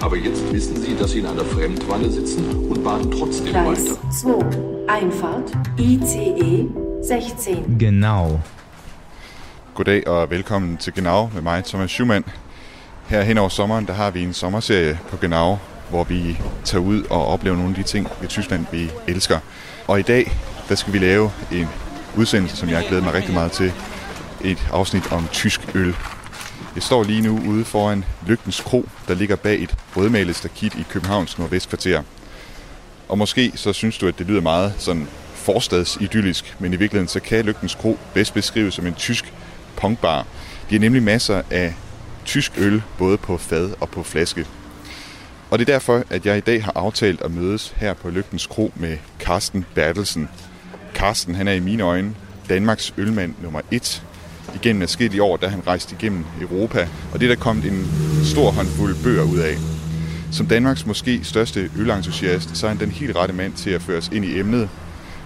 Aber jetzt wissen Sie, dass Sie in einer Fremdwanne sitzen und baden trotzdem Gleis weiter. 2. Einfahrt. ICE 16. Genau. Goddag og velkommen til Genau med mig, Thomas Schumann. Her hen over sommeren, der har vi en sommerserie på Genau, hvor vi tager ud og oplever nogle af de ting ved Tyskland, vi elsker. Og i dag, der skal vi lave en udsendelse, som jeg glæder mig rigtig meget til. Et afsnit om tysk øl. Jeg står lige nu ude foran Lygtens Kro, der ligger bag et rødmalet stakit i Københavns nordvestkvarter. Og måske så synes du, at det lyder meget sådan forstadsidyllisk, men i virkeligheden så kan Lygtens Kro bedst beskrives som en tysk punkbar. De har nemlig masser af tysk øl, både på fad og på flaske. Og det er derfor, at jeg i dag har aftalt at mødes her på Lygtens Kro med Carsten Bertelsen. Carsten, han er i mine øjne Danmarks ølmand nummer 1, Igennem adskillige år, da han rejste igennem Europa, og det er der kommet en stor håndfuld bøger ud af. Som Danmarks måske største ølentusiast, så er han den helt rette mand til at føre os ind i emnet.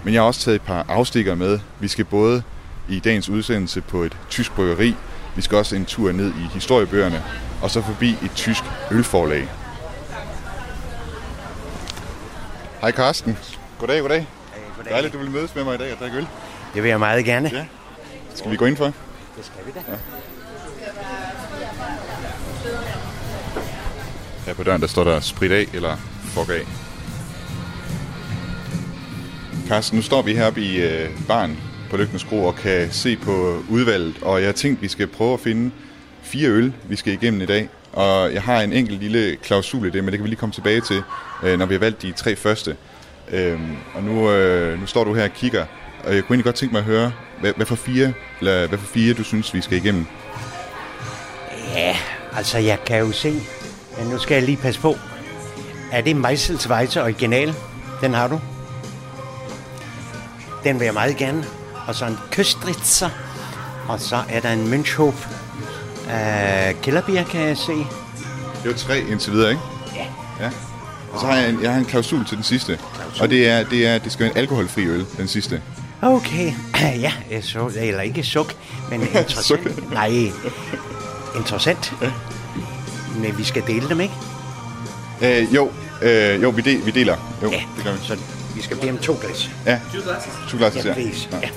Men jeg har også taget et par afstikker med. Vi skal både i dagens udsendelse på et tysk bryggeri, vi skal også en tur ned i historiebøgerne, og så forbi et tysk ølforlag. Hej Carsten. Goddag, goddag. goddag. Dejligt, du vil mødes med mig i dag og drikke øl. Det vil jeg meget gerne. Ja. Skal vi gå ind for? Det skal vi da. Ja. Her på døren, der står der sprit af eller fuck af. Carsten, nu står vi heroppe i øh, baren på Lygtens Kro og kan se på udvalget, og jeg har tænkt, vi skal prøve at finde fire øl, vi skal igennem i dag. Og jeg har en enkelt lille klausul i det, men det kan vi lige komme tilbage til, øh, når vi har valgt de tre første. Øhm, og nu, øh, nu står du her og kigger, og jeg kunne egentlig godt tænke mig at høre, hvad, hvad, for fire, eller hvad for fire du synes, vi skal igennem. ja, altså jeg kan jo se, men nu skal jeg lige passe på. Er det Meiselschweizer original? Den har du? Den vil jeg meget gerne. Og så en Köstritzer. Og så er der en Münchhof uh, Kellerbier, kan jeg se. Det er tre indtil videre, ikke? Ja. Ja. Og så har jeg en, jeg har en klausul til den sidste. Og det er, det er, det skal være en alkoholfri øl, den sidste. Okay, ja, jeg så, eller ikke suk, men interessant. Nej, interessant. Men vi skal dele dem, ikke? Øh, jo, øh, jo vi, del, vi deler. Jo, Ja, det gør vi. så vi skal bede om to glas. Ja, to glas Ja, til. please. Ja.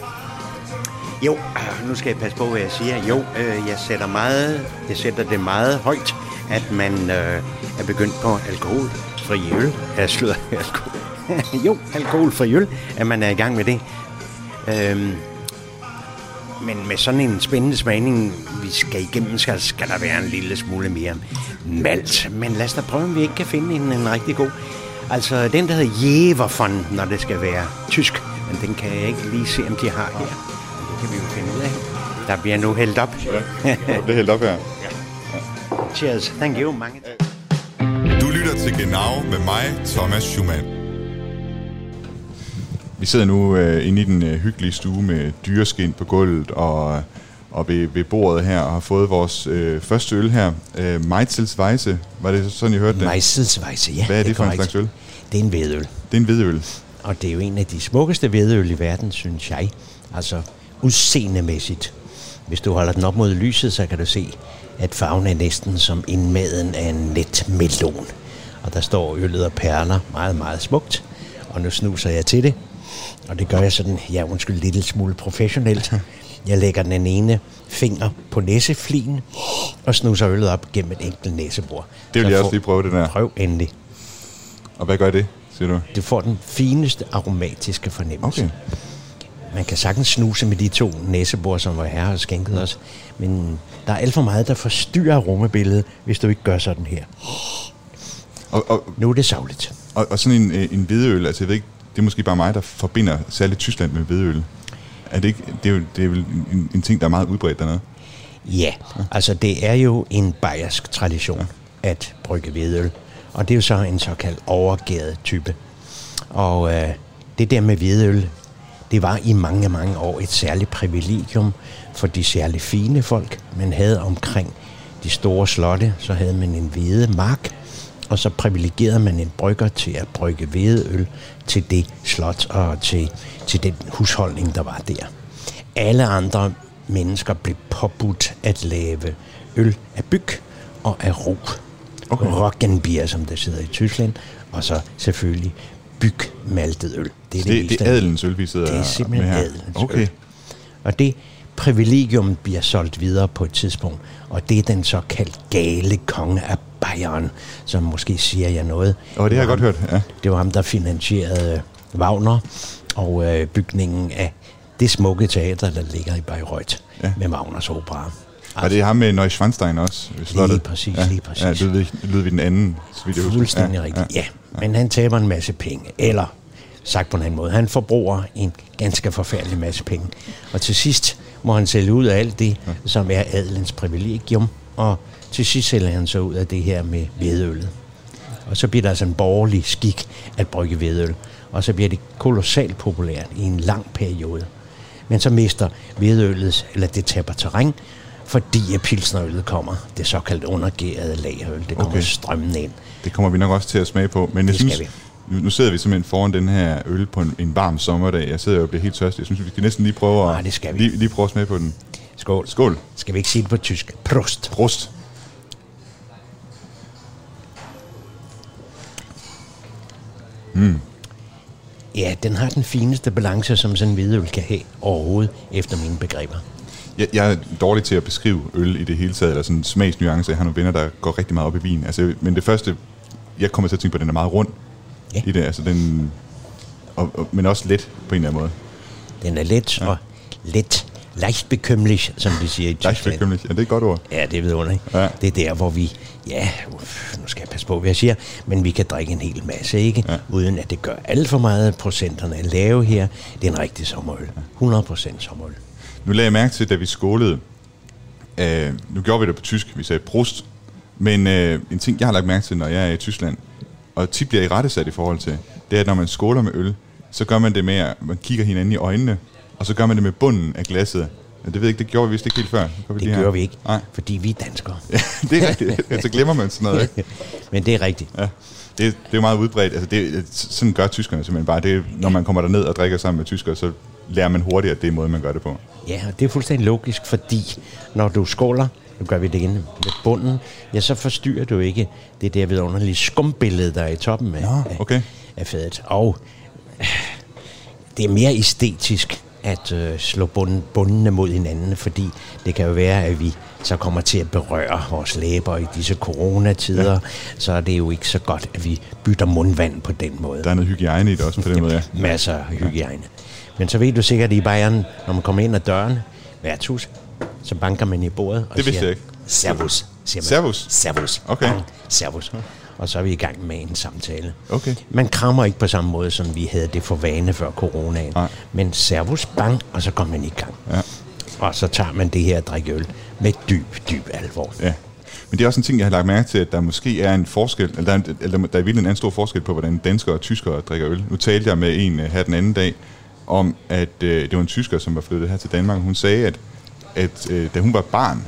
Jo, øh, nu skal jeg passe på, hvad jeg siger. Jo, øh, jeg sætter meget, jeg sætter det meget højt, at man øh, er begyndt på alkoholfri øl. Jeg slår alkohol. jo, alkoholfri øl, at man er i gang med det. Øhm, men med sådan en spændende smagning, vi skal igennem, skal, skal der være en lille smule mere malt. Men lad os da prøve, om vi ikke kan finde en, en rigtig god. Altså, den der hedder Jeverfond, når det skal være tysk. Men den kan jeg ikke lige se, om de har her. Det kan vi jo finde ud af. Der bliver nu hældt op. Det er helt op her. Cheers. Thank you. Mange tak. Du lytter til Genau med mig, Thomas Schumann. Vi sidder nu øh, inde i den øh, hyggelige stue med dyreskin på gulvet og, og ved, ved bordet her og har fået vores øh, første øl her. Øh, Meitelsweisse, var det sådan, I hørte det? Meiselschweizer, ja. Hvad er det for en slags øl? Det er en vedøl. Det er en hvidøl. Og det er jo en af de smukkeste vedøl i verden, synes jeg. Altså udseendemæssigt. Hvis du holder den op mod lyset, så kan du se, at farven er næsten som indmaden af en net melon. Og der står øllet og perler meget, meget smukt. Og nu snuser jeg til det. Og det gør jeg sådan, ja undskyld, lille smule professionelt. Jeg lægger den ene finger på næseflien og snuser øllet op gennem et enkelt næsebor. Det vil Så jeg også lige prøve, det der. Prøv endelig. Og hvad gør det, siger du? Det får den fineste aromatiske fornemmelse. Okay. Man kan sagtens snuse med de to næsebor, som vor herre har skænket os. Men der er alt for meget, der forstyrrer rummebilledet, hvis du ikke gør sådan her. Og, og, Nu er det savligt. og, og sådan en, øh, en hvidøl, altså jeg ved ikke, det er måske bare mig, der forbinder særligt Tyskland med hvidøl. Er det ikke, det er jo, det er vel en, en ting, der er meget udbredt dernede. Ja, altså det er jo en bayersk tradition at brygge hvedøl. Og det er jo så en såkaldt overgæret type. Og øh, det der med hvidøl, det var i mange, mange år et særligt privilegium for de særligt fine folk. Man havde omkring de store slotte, så havde man en hvide mark, og så privilegerede man en brygger til at brygge hvedeøl til det slot og til, til den husholdning, der var der. Alle andre mennesker blev påbudt at lave øl af byg og af ro. Okay. Roggenbier, som der sidder i Tyskland, og så selvfølgelig byg maltet øl. Det er, det, det, det er adelens øl, vi sidder Det er simpelthen med her. adelens Okay. øl. Og det privilegium bliver solgt videre på et tidspunkt, og det er den såkaldt gale konge af Bayern, som måske siger jeg noget. Og det har jeg godt hørt, ja. Det var ham, der finansierede Wagner og øh, bygningen af det smukke teater, der ligger i Bayreuth Ja. med Wagners opera. Og det er ham med Neuschwanstein også, slottet. præcis, ja. lige præcis. Ja, Ludvig, Ludvig den anden. Fuldstændig ja, rigtigt, ja. ja. Men han taber en masse penge, eller sagt på en anden måde, han forbruger en ganske forfærdelig masse penge. Og til sidst må han sælge ud af alt det, som er adelens privilegium, og til sidst sælger han så ud af det her med hvedøllet. Og så bliver der altså en borgerlig skik at brygge hvedøl, og så bliver det kolossalt populært i en lang periode. Men så mister hvedøllet, eller det taber terræn, fordi at pilsnerøllet kommer, det såkaldt undergærede lagerøl, det kommer Okay. strømmende ind. Det kommer vi nok også til at smage på. Men jeg Det skal synes, nu, nu sidder vi simpelthen foran den her øl på en, en varm sommerdag. Jeg sidder jo og bliver helt tørstig. Jeg synes, vi skal næsten lige prøve at, Nej, det skal vi. Lige, lige prøve at smage på den. Skål. Skål. Skal vi ikke sige det på tysk? Prost. Prost. Ja, den har den fineste balance, som sådan en hvidøl kan have overhovedet, efter mine begreber. Jeg, jeg er dårlig til at beskrive øl i det hele taget, eller sådan smagsnuancer. Jeg har nogle venner, der går rigtig meget op i vin. Altså, men det første, jeg kommer til at tænke på, den er meget rund Ja. i det. Altså, den, og, og, men også let på en eller anden måde. Den er let ja. og let, leicht bekymlich, som de siger i Tyskland. bekymrende. Ja, det er et godt ord. Ja, det er vidunderligt. Ja. Ja. Det er der, hvor vi, ja, uff, nu skal jeg passe på, hvad jeg siger, men vi kan drikke en hel masse, ikke? Ja. Uden at det gør alt for meget. Procenterne er lave her. Det er en rigtig sommerøl. 100 procent sommerøl. Nu lagde jeg mærke til, da vi skålede, øh, nu gjorde vi det på tysk, vi sagde prost, men øh, en ting, jeg har lagt mærke til, når jeg er i Tyskland, og tit bliver i rettesat i forhold til, det er, at når man skåler med øl, så gør man det med, at man kigger hinanden i øjnene, og så gør man det med bunden af glasset. Men det ved jeg ikke, det gjorde vi vist ikke helt før. Det her. gør vi ikke, Nej, fordi vi er danskere. ja, det er rigtigt. så glemmer man sådan noget, ikke? Men det er rigtigt. Ja. Det, det er meget udbredt. Altså det, sådan gør tyskerne simpelthen bare. Det, når man kommer derned og drikker sammen med tyskere, så lærer man hurtigt, at det er måden, man gør det på. Ja, og det er fuldstændig logisk, fordi når du skåler, nu gør vi det igen med bunden, ja, så forstyrrer du ikke det der vidunderlige skumbillede, der er i toppen af, Nå, okay. af, af fadet. Og det er mere æstetisk at øh, slå bunden, bundene mod hinanden, fordi det kan jo være, at vi så kommer til at berøre vores læber i disse coronatider, ja. så er det jo ikke så godt, at vi bytter mundvand på den måde. Der er noget hygiejne i det også på den måde, ja. Masser af hygiejne. Men så ved du sikkert i Bayern, når man kommer ind ad døren, værtshus, så banker man i bordet og Det siger, jeg ikke. Servus, siger man. Servus? Servus. Okay. Bang, servus. Og så er vi i gang med en samtale. Okay. Man krammer ikke på samme måde, som vi havde det for vane før coronaen. Nej. Men servus, bang, og så kommer man i gang. Ja. Og så tager man det her at drikke øl med dyb, dyb alvor. Ja. Men det er også en ting, jeg har lagt mærke til, at der måske er en forskel, eller der er, en- eller der er virkelig en anden stor forskel på, hvordan danskere og tyskere drikker øl. Nu talte jeg med en øh, her den anden dag, om at øh, det var en tysker, som var flyttet her til Danmark. Hun sagde, at, at øh, da hun var barn,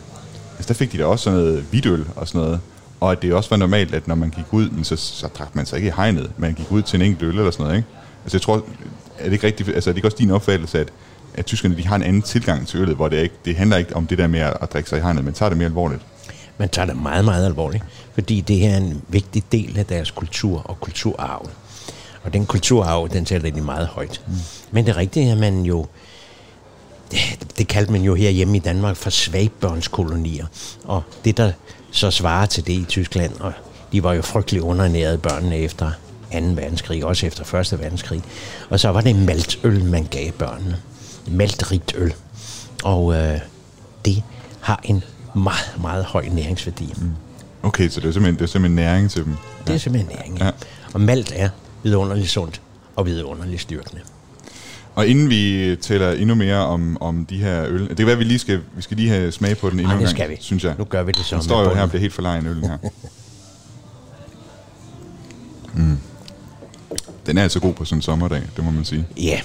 altså der fik de da også sådan noget hvidøl og sådan noget. Og at det også var normalt, at når man gik ud, men så, så drak man sig ikke i hegnet. Man gik ud til en enkelt øl eller sådan noget, ikke? Altså jeg tror, er det ikke rigtigt, altså er det ikke også din opfattelse, at, at tyskerne de har en anden tilgang til øllet, hvor det, ikke, det handler ikke om det der med at, at drikke sig i hegnet, men tager det mere alvorligt? Man tager det meget, meget alvorligt, fordi det her er en vigtig del af deres kultur og kulturarv. Og den kulturarv, den tæller de meget højt. Mm. Men det rigtige er, at man jo, det, det kaldte man jo herhjemme i Danmark for svagbørnskolonier. Og det, der så svarer til det i Tyskland, og de var jo frygtelig undernærede børnene efter 2. verdenskrig, også efter 1. verdenskrig. Og så var det maltøl, man gav børnene. Maltrigt øl. Og øh, det har en meget, meget høj næringsværdi. Mm. Okay, så det er simpelthen, det er simpelthen næring til dem. Det er simpelthen næring. Ja. Ja. Og malt er vidunderligt sundt og vidunderligt styrkende. Og inden vi taler endnu mere om, om de her øl, det kan være, at vi lige skal, vi skal lige have smag på den endnu Ej, en gang, skal vi. synes jeg. Nu gør vi det så Den står jo her og bliver helt for lejen øllen her. Den er altså god på sådan en sommerdag, det må man sige. Ja.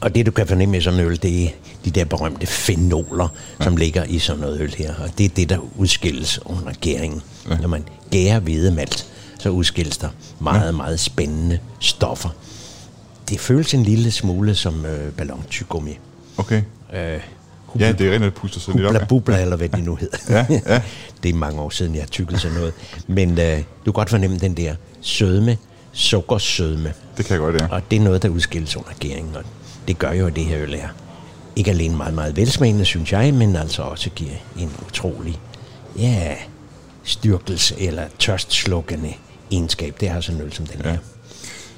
Og det, du kan fornemme i sådan en øl, det er de der berømte fenoler, ja. som ligger i sådan noget øl her. Og det er det, der udskilles under gæringen. Ja. Når man gærer hvedemalt, så udskilles der meget, ja. meget spændende stoffer. Det føles en lille smule som øh, ballontygummi. Okay. Øh, hubla, ja, det er rent, at puster sig lidt op. Ja. Bubla, eller hvad det nu hedder. ja, ja. det er mange år siden, jeg har tykket sådan noget. Men øh, du kan godt fornemme den der sødme, sukkersødme. Det kan jeg godt, ja. Og det er noget, der udskilles under gæringen. Og det gør jo, at det her øl er ikke alene meget, meget velsmagende, synes jeg, men altså også giver en utrolig, ja, styrkelse eller tørstslukkende egenskab. Det er altså en øl som den ja. her.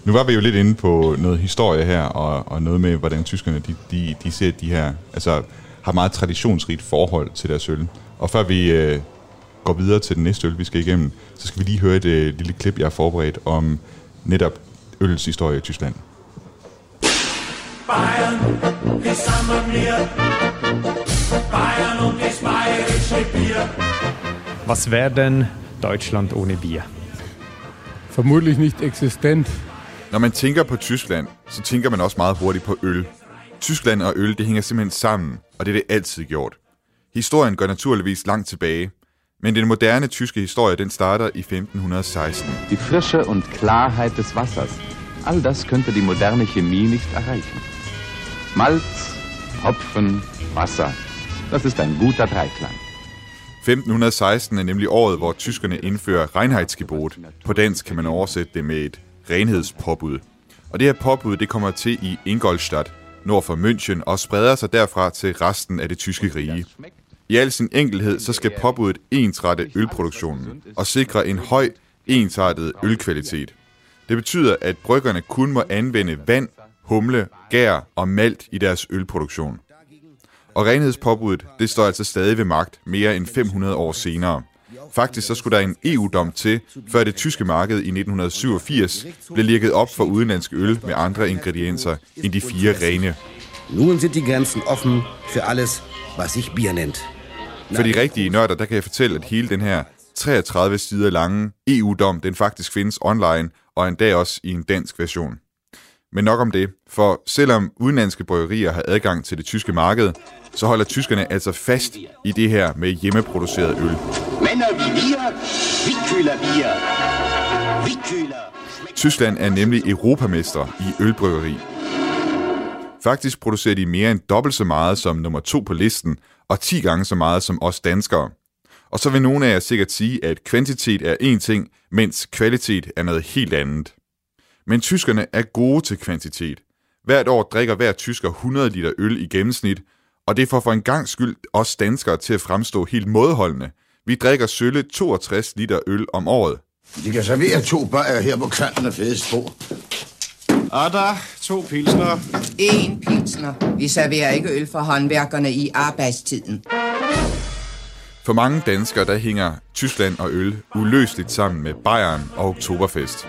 Nu var vi jo lidt inde på noget historie her, og, og noget med, hvordan tyskerne de, de, de ser de her, altså har meget traditionsrigt forhold til deres øl. Og før vi øh, går videre til den næste øl, vi skal igennem, så skal vi lige høre et øh, lille klip, jeg har forberedt om netop øls historie i Tyskland. Bayern ist sammen mir. Bayern und das bayerische Bier. Was wäre denn Deutschland ohne Bier? Vermutlich nicht existent. Når man tænker på Tyskland, så tænker man også meget hurtigt på øl. Tyskland og øl, det hænger simpelthen sammen, og det er det altid gjort. Historien går naturligvis langt tilbage, men den moderne tyske historie, den starter i 1516. Die Frische und Klarheit des Wassers, all das könnte die moderne Chemie nicht erreichen. Malz, Hopfen, Wasser. Das ist ein guter Dreiklang. 1516 er nemlig året, hvor tyskerne indfører Reinheitsgebot. På dansk kan man oversætte det med et renhedspåbud. Og det her påbud det kommer til i Ingolstadt, nord for München, og spreder sig derfra til resten af det tyske rige. I al sin enkelhed så skal påbuddet ensrette ølproduktionen og sikre en høj, ensartet ølkvalitet. Det betyder, at bryggerne kun må anvende vand humle, gær og malt i deres ølproduktion. Og renhedspåbuddet, det står altså stadig ved magt mere end 500 år senere. Faktisk så skulle der en EU-dom til, før det tyske marked i 1987 blev lirket op for udenlandske øl med andre ingredienser end de fire rene. Nun sind die Grenzen offen für alles, was sich Bier nennt. For de rigtige nørder, der kan jeg fortælle, at hele den her 33 sider lange EU-dom, den faktisk findes online, og endda også i en dansk version. Men nok om det, for selvom udenlandske bryggerier har adgang til det tyske marked, så holder tyskerne altså fast i det her med hjemmeproduceret øl. Tyskland er nemlig europamester i ølbryggeri. Faktisk producerer de mere end dobbelt så meget som nummer to på listen, og 10 gange så meget som os danskere. Og så vil nogle af jer sikkert sige, at kvantitet er én ting, mens kvalitet er noget helt andet. Men tyskerne er gode til kvantitet. Hvert år drikker hver tysker 100 liter øl i gennemsnit, og det får for en gang skyld os danskere til at fremstå helt modholdende. Vi drikker sølle 62 liter øl om året. De kan servere to bajer her på kanten af fedesbord. Og der to pilsner. En pilsner. Vi serverer ikke øl for håndværkerne i arbejdstiden. For mange danskere, der hænger Tyskland og øl uløseligt sammen med Bayern og Oktoberfest.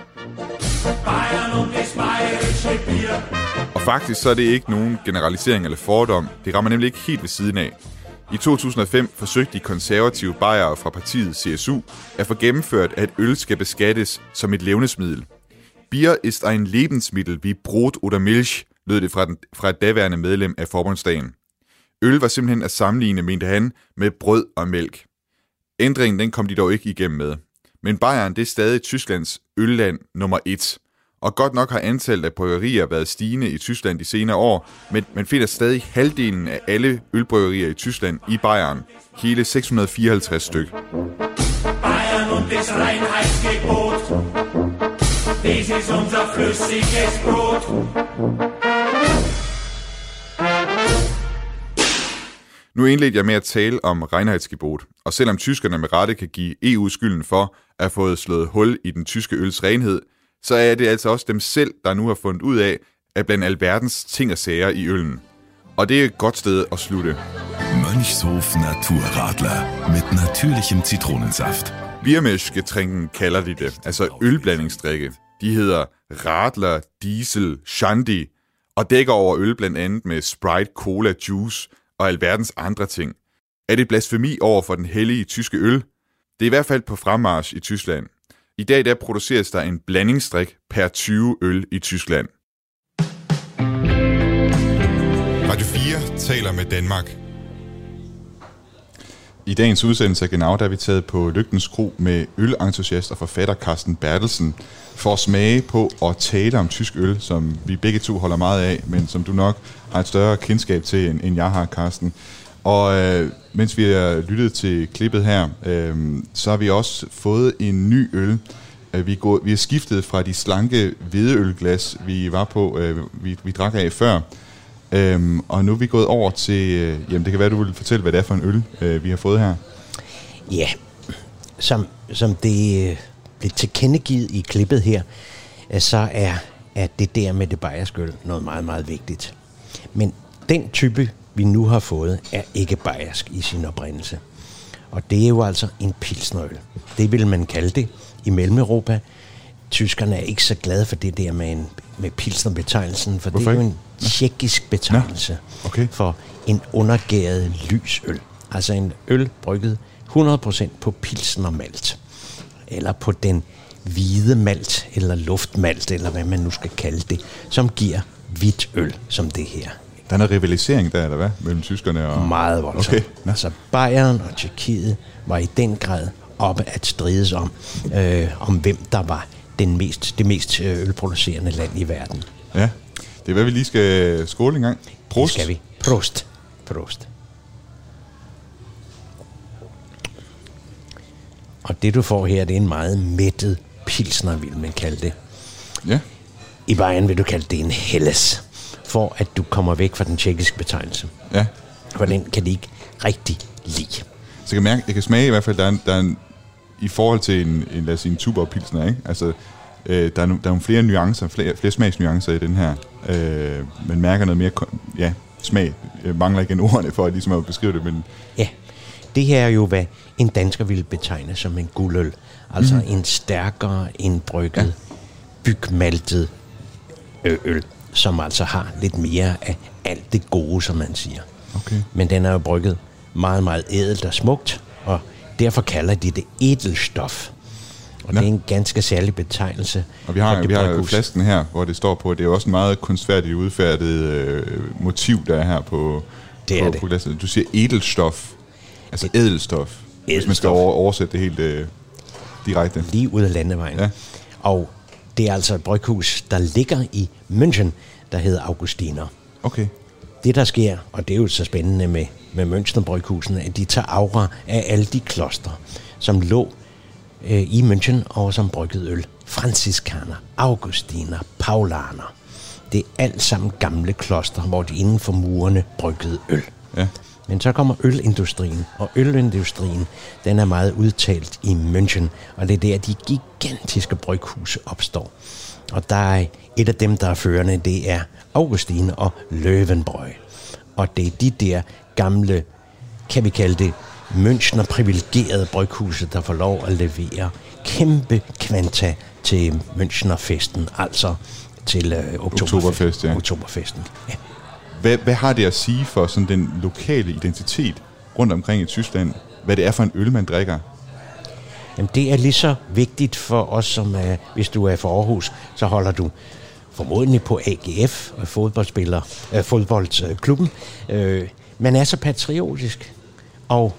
Og faktisk så er det ikke nogen generalisering eller fordom. Det rammer nemlig ikke helt ved siden af. I 2005 forsøgte de konservative bajere fra partiet CSU at få gennemført, at øl skal beskattes som et levnedsmiddel. Bier ist ein Lebensmittel wie Brot oder Milch, lød det fra, den, fra et daværende medlem af forbundsdagen. Øl var simpelthen at sammenligne, mente han, med brød og mælk. Ændringen den kom de dog ikke igennem med. Men Bayern det er stadig Tysklands ølland nummer et. Og godt nok har antallet af bryggerier været stigende i Tyskland de senere år, men man finder stadig halvdelen af alle ølbryggerier i Tyskland i Bayern. Hele 654 styk. Bayern und das Reinheitsgebot. Dies ist unser flüssiges Brot. Nu indledte jeg med at tale om Reinheitsgebot, og selvom tyskerne med rette kan give EU skylden for at have fået slået hul i den tyske øls renhed, så er det altså også dem selv, der nu har fundet ud af, at blandt alverdens ting og sager i øllen. Og det er et godt sted at slutte. Mönchshof Naturradler mit natürlichem Zitronensaft. Biermischgetränken kalder de det, altså ølblandingsdrikke. De hedder Radler, Diesel, Shandy, og dækker over øl blandt andet med Sprite, Cola, Juice og alverdens andre ting. Er det blasfemi over for den hellige tyske øl? Det er i hvert fald på fremmarsch i Tyskland. I dag der produceres der en blandingsstrik per 20 øl i Tyskland. Radio 4 taler med Danmark. I dagens udsendelse af Genau, der er vi taget på Lygtens Kro med ølentusiast og forfatter Carsten Bertelsen for at smage på og tale om tysk øl, som vi begge to holder meget af, men som du nok har et større kendskab til, end, end jeg har, Carsten. Og øh, mens vi har lyttet til klippet her, øh, så har vi også fået en ny øl. Øh, vi, går, vi har skiftet fra de slanke hvedeølglas, vi var på, øh, vi, vi drak af før, Øhm, og nu er vi gået over til, øh, jamen det kan være, du vil fortælle, hvad det er for en øl, øh, vi har fået her. Ja, som, som det øh, blev tilkendegivet i klippet her, øh, så er, er det der med det bayerske øl noget meget, meget vigtigt. Men den type, vi nu har fået, er ikke bayersk i sin oprindelse. Og det er jo altså en pilsnerøl. Det vil man kalde det i Mellem-Europa. Tyskerne er ikke så glade for det der med, en, med pilsnerbetegnelsen, for Hvorfor det er jo en tjekkisk betegnelse ja. okay. for en undergæret lysøl. Altså en øl brygget 100% på pilsnermalt. Eller på den hvide malt, eller luftmalt, eller hvad man nu skal kalde det, som giver hvidt øl, som det her. Der er noget rivalisering der, eller hvad? Mellem tyskerne og... Meget voldsomt. Okay. Ja. Altså Bayern og Tjekkiet var i den grad oppe at strides om, øh, om hvem der var den mest, det mest øh, ølproducerende land i verden. Ja, det er hvad vi lige skal skåle en gang. Prost. Det skal vi. Prost. Prost. Og det du får her, det er en meget mættet pilsner, vil man kalde det. Ja. I Bayern vil du kalde det en helles, for at du kommer væk fra den tjekkiske betegnelse. Ja. For den kan de ikke rigtig lide. Så jeg kan mærke, jeg kan smage i hvert fald, der er, en, der er en, i forhold til en, en lad os sige, en tuborg-pilsner, ikke? Altså, øh, der, er no, der er nogle flere nuancer, flere, flere smagsnuancer i den her. Øh, man mærker noget mere, ja, smag. Jeg mangler igen ordene for at, ligesom at beskrive det, men... Ja, det her er jo, hvad en dansker ville betegne som en guldøl. Altså mm. en stærkere indbrygget, ja. bygmaltet øl, som altså har lidt mere af alt det gode, som man siger. Okay. Men den er jo brygget meget, meget ædelt og smukt, og derfor kalder de det edelstof. Og Nå. det er en ganske særlig betegnelse. Og vi har, vi har flasken her, hvor det står på, at det er også en meget kunstfærdigt udfærdet øh, motiv, der er her på, det er på, det. på glasset. Du siger edelstof, altså edelstof, edelstof. hvis man skal over, oversætte det helt øh, direkte. Lige ud af landevejen. Ja. Og det er altså et bryghus, der ligger i München, der hedder Augustiner. Okay. Det, der sker, og det er jo så spændende med, med München-bryghusene, at de tager aura af alle de kloster, som lå øh, i München og som bryggede øl. Franciskaner, Augustiner, Paulaner. Det er alt sammen gamle kloster, hvor de inden for murene bryggede øl. Ja. Men så kommer ølindustrien, og ølindustrien, den er meget udtalt i München, og det er der, de gigantiske bryghuse opstår. Og der er et af dem, der er førende, det er Augustine og Løvenbrøg. Og det er de der gamle, kan vi kalde det, Münchner privilegerede bryghuse, der får lov at levere kæmpe kvanta til Münchner-festen, altså til øh, oktoberfest, Oktoberfest, ja. oktoberfesten. Ja. Hvad, hvad har det at sige for sådan den lokale identitet rundt omkring i Tyskland? Hvad det er for en øl, man drikker? Jamen, det er lige så vigtigt for os, som uh, hvis du er fra Aarhus, så holder du formodentlig på AGF, øh, fodboldspiller, uh, fodboldklubben. Uh, man er så patriotisk, og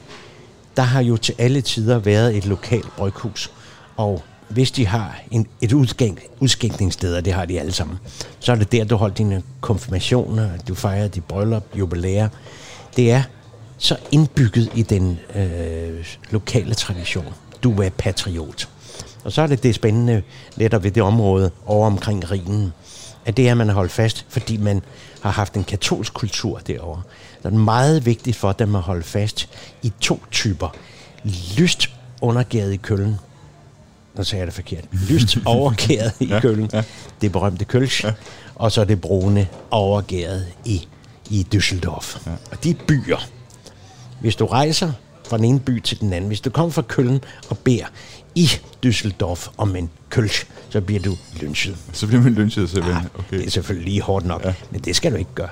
der har jo til alle tider været et lokalt bryghus, og hvis de har en, et udskænk, udskænkningssted, og det har de alle sammen, så er det der, du holder dine konfirmationer, du fejrer dit bryllup, jubilæer. Det er så indbygget i den øh, lokale tradition. Du er patriot. Og så er det det spændende netop ved det område over omkring Rhinen, at det er, man har holdt fast, fordi man har haft en katolsk kultur derovre. Så det er meget vigtigt for dem at holde fast i to typer. Lyst undergæret i køllen, nu sagde jeg det forkert, lyst overgæret i Ja, køllen, ja. det berømte kølsch, og så det brune overgæret i, i Düsseldorf. Ja. Og de byer, hvis du rejser fra den ene by til den anden, hvis du kommer fra Køln og beder i Düsseldorf om en kølsch, så bliver du lynchet. Så bliver man lynchet simpelthen. Ja, okay. Det er selvfølgelig lige hårdt nok, ja. men det skal du ikke gøre.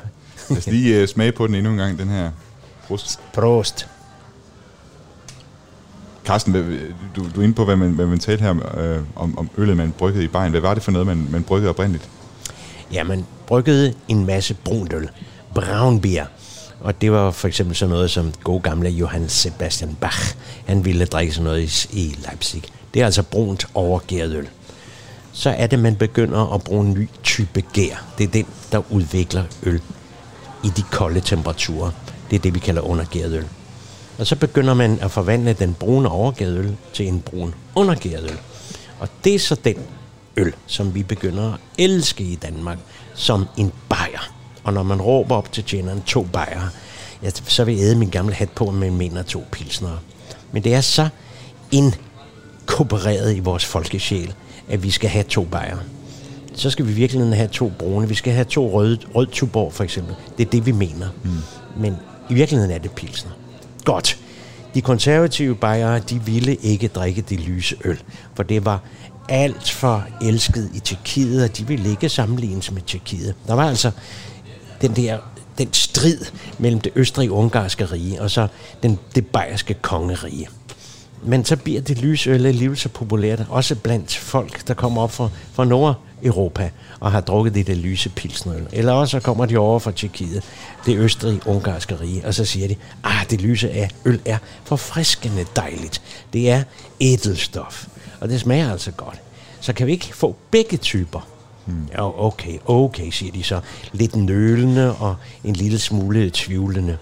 Lad os lige uh, smage på den endnu en gang, den her. Prost. Prost. Carsten, du, du er inde på, hvad man, hvad man talte her om, øh, om, om øllet, man bryggede i Bayern. Hvad var det for noget, man, man bryggede oprindeligt? Ja, man bryggede en masse brunt øl. Brown beer. Og det var for eksempel sådan noget som god gamle Johann Sebastian Bach. Han ville drikke sådan noget i, i Leipzig. Det er altså brunt overgæret øl. Så er det, man begynder at bruge en ny type gær. Det er den, der udvikler øl i de kolde temperaturer. Det er det, vi kalder undergæret øl. Og så begynder man at forvandle den brune overgæret øl til en brun undergæret øl. Og det er så den øl, som vi begynder at elske i Danmark, som en bajer. Og når man råber op til tjeneren to bajer, ja, så vil jeg æde min gamle hat på med en mener to pilsnere. Men det er så inkorporeret i vores folkesjæl, at vi skal have to bajer. Så skal vi virkelig have to brune. Vi skal have to røde, rød tuborg for eksempel. Det er det, vi mener. Mm. Men i virkeligheden er det pilsner. Godt. De konservative bajere, de ville ikke drikke det lyse øl, for det var alt for elsket i Tjekkiet, og de ville ikke sammenlignes med Tjekkiet. Der var altså den der den strid mellem det østrig-ungarske rige og så den, det bayerske kongerige. Men så bliver det lyse øl alligevel så populært, også blandt folk, der kommer op fra, fra Nordeuropa og har drukket det der lyse pilsnøl. Eller også så kommer de over fra Tjekkiet, det østrig-ungarske rige, og så siger de, ah, det lyse af øl er forfriskende dejligt. Det er edelstof, og det smager altså godt. Så kan vi ikke få begge typer? Hmm. Ja, okay, okay, siger de så. Lidt nølende og en lille smule tvivlende.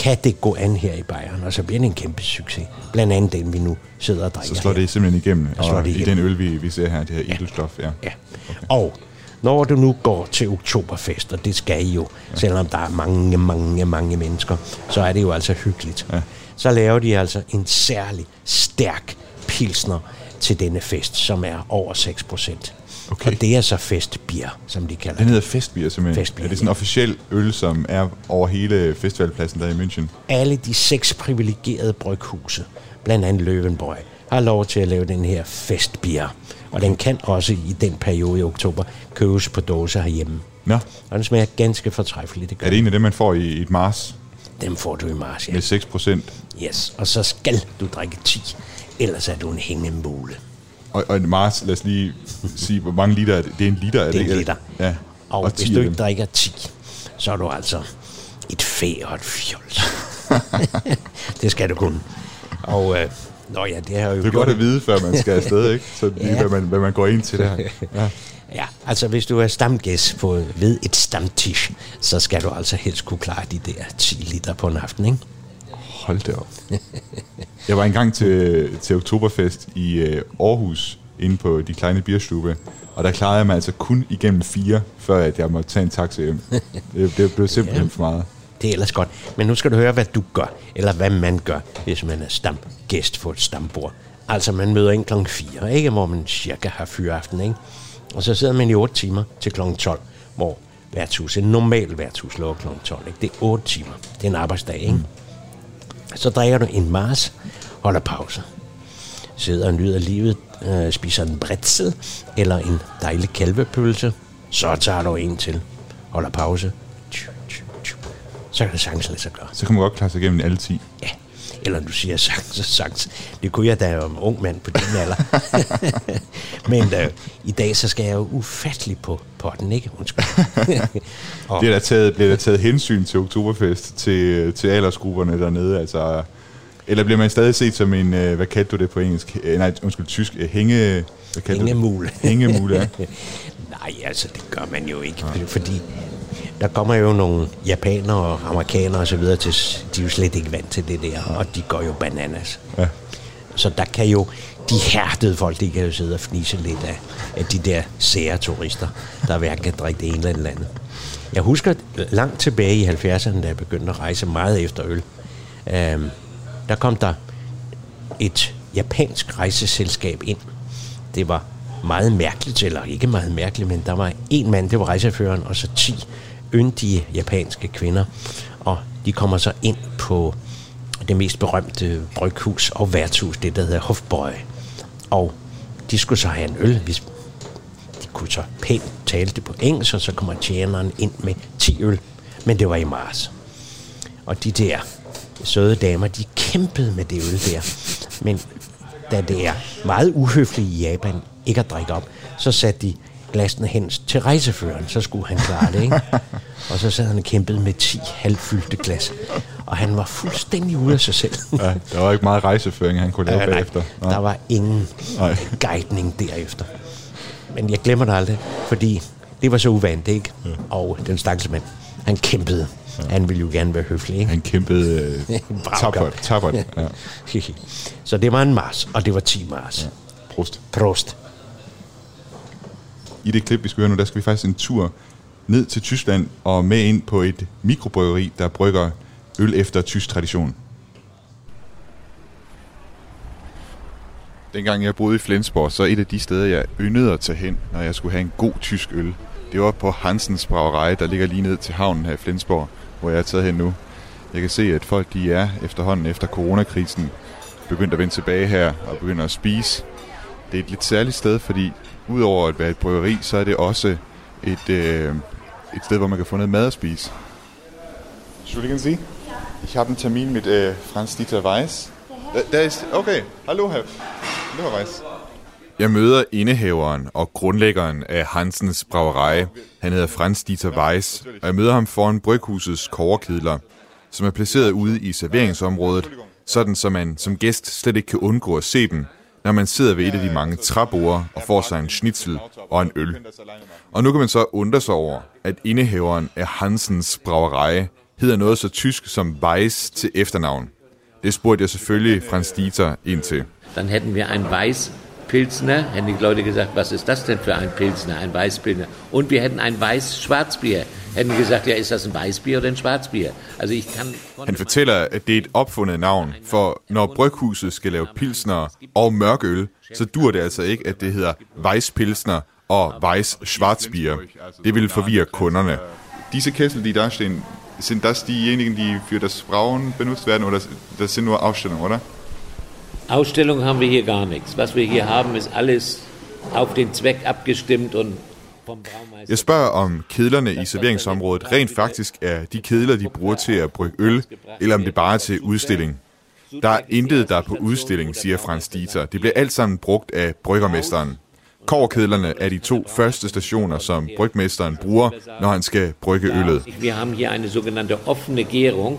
Kan det gå an her i Bayern? Og så bliver det en kæmpe succes. Blandt andet den, vi nu sidder og drikker Så slår her. det simpelthen igennem, slår og det i igennem. den øl, vi, vi ser her, det her edelstof. Ja. Ja. Og når du nu går til oktoberfest, og det skal I jo, ja. selvom der er mange, mange, mange mennesker, så er det jo altså hyggeligt. Ja. Så laver de altså en særlig stærk pilsner til denne fest, som er over 6 procent. Okay. Og det er så festbier, som de kalder Den hedder Festbier simpelthen. Festbier, er det sådan en ja. officiel øl, som er over hele festivalpladsen der i München? alle de seks privilegerede bryghuse, blandt andet Løvenbræg, har lov til at lave den her festbier. Og den kan også i den periode i oktober købes på dåse herhjemme. Nå. Og den smager ganske fortræffeligt. Det gør Er det en af dem, man får i, i et mars Dem får du i marts, ja. med 6 procent? Yes, og så skal du drikke 10, ellers er du en hængemule. Og, og et mars, lad os lige sige, hvor mange liter er det? Det er en liter, er det, Det er en liter. Ja. Og, og 10 hvis du ikke drikker 10, så er du altså et fæ og et fjols. det skal du kunne. Og, øh, nå ja, det har jo Det er gjort- godt at vide, før man skal afsted, ikke? Så lige, Ja. hvad, man, hvad man går ind til der. Ja. Ja, altså hvis du er stamgæst på, ved et stamtisch, så skal du altså helst kunne klare de der 10 liter på en aften, ikke? Hold da op. Jeg var engang til, til Oktoberfest i øh, Aarhus, inde på de kleine bierstube, og der klarede jeg mig altså kun igennem fire, før at jeg måtte tage en taxa hjem. Det, det blev simpelthen Ja. for meget. Det er ellers godt. Men nu skal du høre, hvad du gør, eller hvad man gør, hvis man er stamgæst på et stambord. Altså, man møder ind klokken 4, ikke? Hvor man cirka har fyraften, ikke? Og så sidder man i 8 timer til klokken 12, hvor værtshus, en normal værtshus lukker klokken 12, ikke? Det er 8 timer. Det er en arbejdsdag, ikke? Så drikker du en Mars, holder pause. Sidder og nyder livet, øh, spiser en bretzel eller en dejlig kalvepølse. Så tager du en til, holder pause. Så kan det sagtens lade sig gøre. Så kan man godt klare sig igennem alle 10. Ja, eller du siger sagtens og sagtens. Det kunne jeg da jeg var en ung mand på din alder. Men øh, i dag, så skal jeg jo ufattelig på potten, ikke? Undskyld. og, Bliver der, taget, bliver der taget hensyn til Oktoberfest, til, til aldersgrupperne dernede? Altså, eller bliver man stadig set som en, øh, hvad kaldte du det på engelsk? Øh, Nej, undskyld, tysk. øh, Hænge... Hvad det? Hængemule. Hængemule, ja. Nej, altså det gør man jo ikke, ja. fordi der kommer jo nogle japanere og amerikanere og så videre til, de er jo slet ikke vant til det der, og de går jo bananas. Ja. Så der kan jo, de hærdede folk, de kan jo sidde og fnise lidt af, af de der sære turister, der hverken kan drikke det ene eller det andet. Jeg husker langt tilbage i 70'erne, da jeg begyndte at rejse meget efter øl, øhm, der kom der et japansk rejseselskab ind. Det var meget mærkeligt, eller ikke meget mærkeligt, men der var en mand, det var rejseføreren, og så 10 yndige japanske kvinder. Og de kommer så ind på det mest berømte bryghus og værtshus, det der hedder Hofbräu. Og de skulle så have en øl. Vi de kunne så pænt tale det på engelsk, og så kommer tjeneren ind med 10 øl. Men det var i mars. Og de der søde damer, de kæmpede med det øl der. Men da det er meget uhøfligt i Japan ikke at drikke op, så satte de glasene hen til rejseføren, så skulle han klare det, ikke? Og så sad han og kæmpede med 10 halvfyldte glas. Og han var fuldstændig ude af sig selv. Ja, der var ikke meget rejseføring, han kunne lave Ja, nej, bagefter. Der var ingen Nej. guidning derefter. Men jeg glemmer det aldrig, fordi det var så uvandt, ikke? Ja. Og den stakkels mand, han kæmpede. Ja. Han ville jo gerne være høflig, ikke? Han kæmpede øh, kamp. tappert, ja. så det var en mars, og det var 10 mars. Ja. Prost. Prost. I det klip, vi skal høre nu, der skal vi faktisk en tur ned til Tyskland og med ind på et mikrobryggeri, der brygger øl efter tysk tradition. Dengang jeg boede i Flensborg, så et af de steder, jeg yndede at tage hen, når jeg skulle have en god tysk øl, det var på Hansens Brauerei, der ligger lige ned til havnen her i Flensborg, hvor jeg er taget hen nu. Jeg kan se, at folk de er efterhånden efter coronakrisen begyndt at vende tilbage her og begynder at spise. Det er et lidt særligt sted, fordi udover at være et bryggeri, så er det også et, øh, et sted, hvor man kan få noget mad at spise. Entschuldigen Sie, ich habe einen Termin mit äh, Franz Dieter Weiss. Der, der ist, okay, hallo Herr, hallo Herr Weiss. Jeg møder indehaveren og grundlæggeren af Hansens Brauerei. Han hedder Franz Dieter Weiss, og jeg møder ham foran bryghusets koverkedler, som er placeret ude i serveringsområdet, sådan så man som gæst slet ikke kan undgå at se dem, når man sidder ved et af de mange træbord og får sig en schnitzel og en øl. Og nu kan man så undre sig over, at indehaveren af Hansens Brauerei hedder noget så tysk som Weiss til efternavn. Det spurgte jeg selvfølgelig Franz Dieter ind til. Dann hätten wir ein Weißpilzner. Hätten die Leute gesagt, was ist das denn für ein Pilzner, ein Weißpilzner? Und wir hätten ein Weiß-Schwarzbier. Hätten die gesagt, ja, ist das ein Weißbier oder ein Schwarzbier? Also ich kann... Han fortæller, at det er et opfundet navn, for når bryghuset skal lave pilsner og mørkøl, så dur det altså ikke, at det hedder Weißpilsner og Weiß-Schwarzbier. Det vil forvirre kunderne. Diese Kessel, die da stehen, sind das diejenigen, die für das Brauen benutzt werden, oder das sind nur Ausstellungen, oder? Ausstellung haben wir hier gar nichts. Was wir hier haben, ist alles auf den Zweck abgestimmt und. Jeg spørger, om kedlerne i serveringsområdet rent faktisk er de kedler, de bruger til at brygge øl, eller om det bare er til udstilling. Der er intet, der er på udstilling, siger Frans Dieter. Det bliver alt sammen brugt af bryggermesteren. Koverkedlerne er de to første stationer, som brygmesteren bruger, når han skal brygge øllet. Wir haben hier eine sogenannte offene Gärung.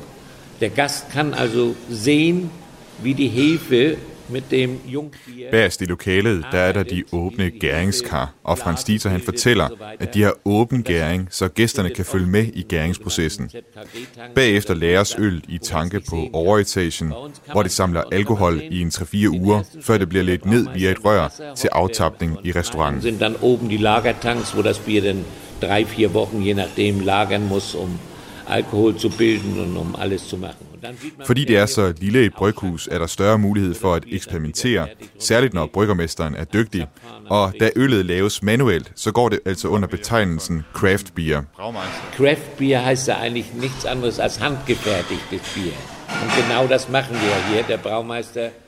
Der Gast kann also sehen, wie die Hefe mit dem. Bagerst i lokalet, der er der de åbne gæringskar, og Frans Dieter han fortæller, at de har åben gæring, så gæsterne kan følge med i gæringsprocessen. Bagefter læres øl i tanke på overetagen, hvor de samler alkohol i en 3-4 uger, før det bliver ledt ned via et rør til aftapning i restauranten. sind dann oben die Lagertanks, wo das Bier dann drei, vier Wochen, je nachdem, lagern muss, um Alkohol zu bilden und um alles zu machen. Fordi det er så lille et bryghus, er der større mulighed for at eksperimentere, særligt når bryggermesteren er dygtig. Og da øllet laves manuelt, så går det altså under betegnelsen craft beer. Craft Beer heißt eigentlich nichts anderes als handgefertigtes Bier.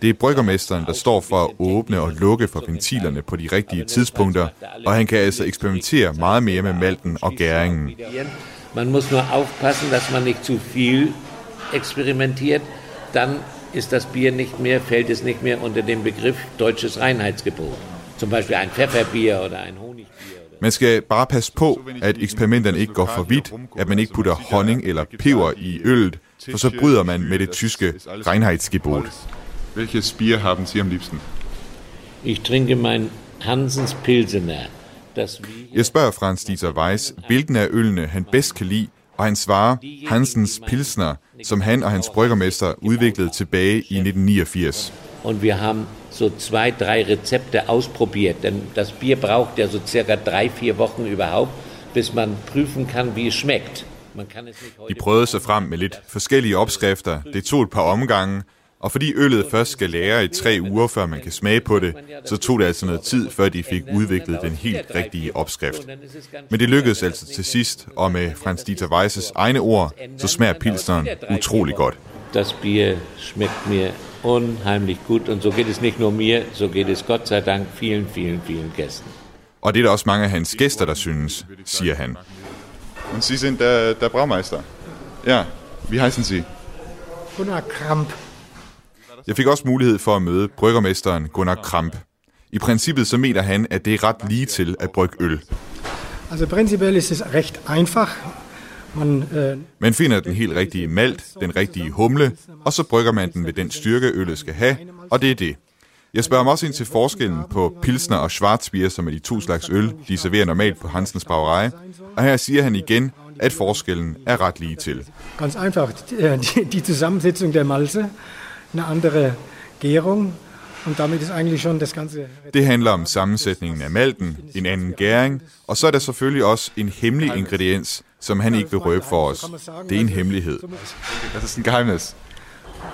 Det er bryggermesteren, der står for at åbne og lukke for ventilerne på de rigtige tidspunkter, og han kan altså eksperimentere meget mere med malten og gæringen. Man muss nur aufpassen, dass man nicht zu viel experimentiert. Dann ist das Bier nicht mehr, fällt es nicht mehr unter den Begriff deutsches Reinheitsgebot. Zum Beispiel ein Pfefferbier oder ein Honigbier. Man skal bare passe på, at eksperimenterne ikke går for vidt, at man ikke putter honning eller peber i øllet, for så bryder man med det tyske Reinheitsgebot. Welches Bier haben Sie am liebsten? Ich trinke mein Hansens Pilsener. Das Jeg spørger Frans Dieter Weiss, hvilken af ølene han bedst kan lide, og han svarer Hansens Pilsner, som han og hans bryggermester udviklede tilbage i 1989. Und wir haben so zwei, drei Rezepte ausprobiert, denn das Bier braucht ja so circa drei, vier Wochen überhaupt, bis man prüfen kann, wie es schmeckt. Man kann es nicht De prøvede sig frem med lidt forskellige opskrifter. Det tog et par omgange, og fordi øllet først skal lære i tre uger, før man kan smage på det, så tog det altså noget tid, før de fik udviklet den helt rigtige opskrift. Men det lykkedes altså til sidst, og med Frans Dieter Weisses egne ord, så smager pilsneren utrolig godt. Das Bier schmeckt mir unheimlich gut und so geht es nicht nur mir, so geht es Gott sei Dank vielen, vielen, vielen Gästen. Og det er der også mange af hans gæster, der synes, siger han. Und Sie sind der, der Braumeister? Ja, wie heißen Sie? Gunnar Kramp. Jeg fik også mulighed for at møde bryggermesteren Gunnar Kramp. I princippet så mener han, at det er ret lige til at brygge øl. Also prinzipiell ist es recht einfach. Man, äh, Man finder den helt rigtige malt, den rigtige humle, og så brygger man den med den styrke, øllet skal have, og det er det. Jeg spørger mig også ind til forskellen på Pilsner og Schwarzbier, som er de to slags øl, de serverer normalt på Hansens Brauerei. Og her siger han igen, at forskellen er ret lige til. ganz einfach. Die, die Zusammensetzung der Malze, eine andere Gärung und damit ist eigentlich schon das ganze. Det handler om sammensætningen af malten, en anden gæring, og så er der selvfølgelig også en hemmelig ingrediens, som han ikke vil røbe for os. Det er en hemmelighed. Das ist ein Geheimnis.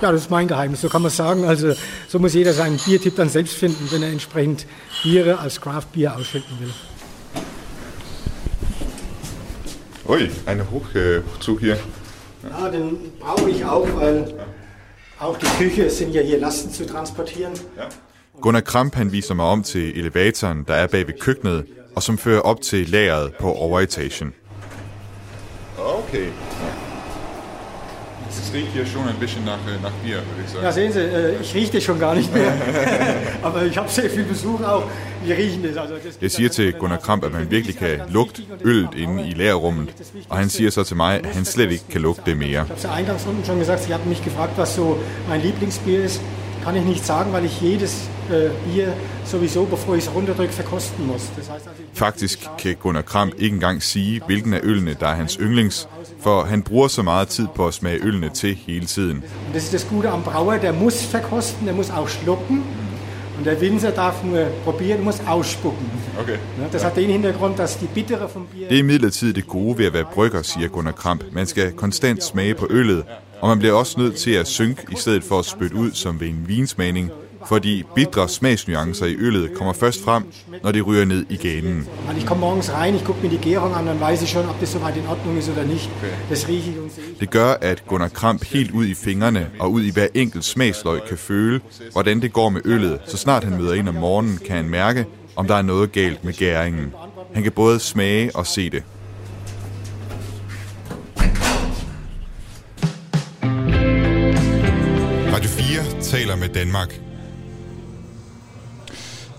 Ja, das ist mein Geheimnis, so kann man sagen. Also so muss jeder seinen Biertipp dann selbst finden, wenn er entsprechend Biere als Craft-Bier ausschenken will. Ui, eine Hochzug hier. Ja, den brauche ich auch, weil auch die Küche sind ja hier Lasten zu transportieren. Gunnar Kramp han viser mig om til elevatoren, der er bag ved køkkenet, og som fører op til lageret på overetagen. Okay. Es riecht hier schon ein bisschen nach, nach Bier, würde ich sagen. Ja, sehen Sie, äh, ich rieche das schon gar nicht mehr. Aber ich habe sehr viel Besuch auch. Wir riechen das. Also das Jeg siger til Gunnar Kramp, at man virkelig kan lugte øllet inde i lagerrummet, og han siger så til mig, at han slet ikke kan lugte det mere. Ich habe es ja eingangs unten schon gesagt, Sie hatten mich gefragt, was so mein Lieblingsbier ist. Kann ich nicht sagen, weil ich jedes äh, Bier sowieso, bevor ich es runterdrücke, verkosten muss. Das heißt also, Faktisk kan Gunnar Kramp ikke engang sige, hvilken af ølene, der er hans yndlings, for han bruger så meget tid på at smage ølene til hele tiden. und das ist das Gute am Brauer, der muss verkosten, der muss auch schlucken. Und der Winzer darf nur probieren, muss ausspucken. Okay. Das hat den Hintergrund, dass die Bittere vom Bier... Det er imidlertid det gode ved at være brygger, siger Gunnar Kramp. Man skal konstant smage på øllet, og man bliver også nødt til at synke i stedet for at spytte ud som ved en vinsmagning, fordi bitre smagsnuancer i øllet kommer først frem, når det ryger ned i ganen. Weil ich komme morgens rein, ich gucke mir die Gärung an, dann weiß ich schon, ob das soweit in Ordnung ist oder nicht. Das rieche ich und sehe ich. Det gør, at Gunnar Kramp helt ud i fingrene og ud i hver enkelt smagsløg kan føle, hvordan det går med øllet. Så snart han møder ind om morgenen, kan han mærke, om der er noget galt med gæringen. Han kan både smage og se det. Radio 4 taler med Danmark.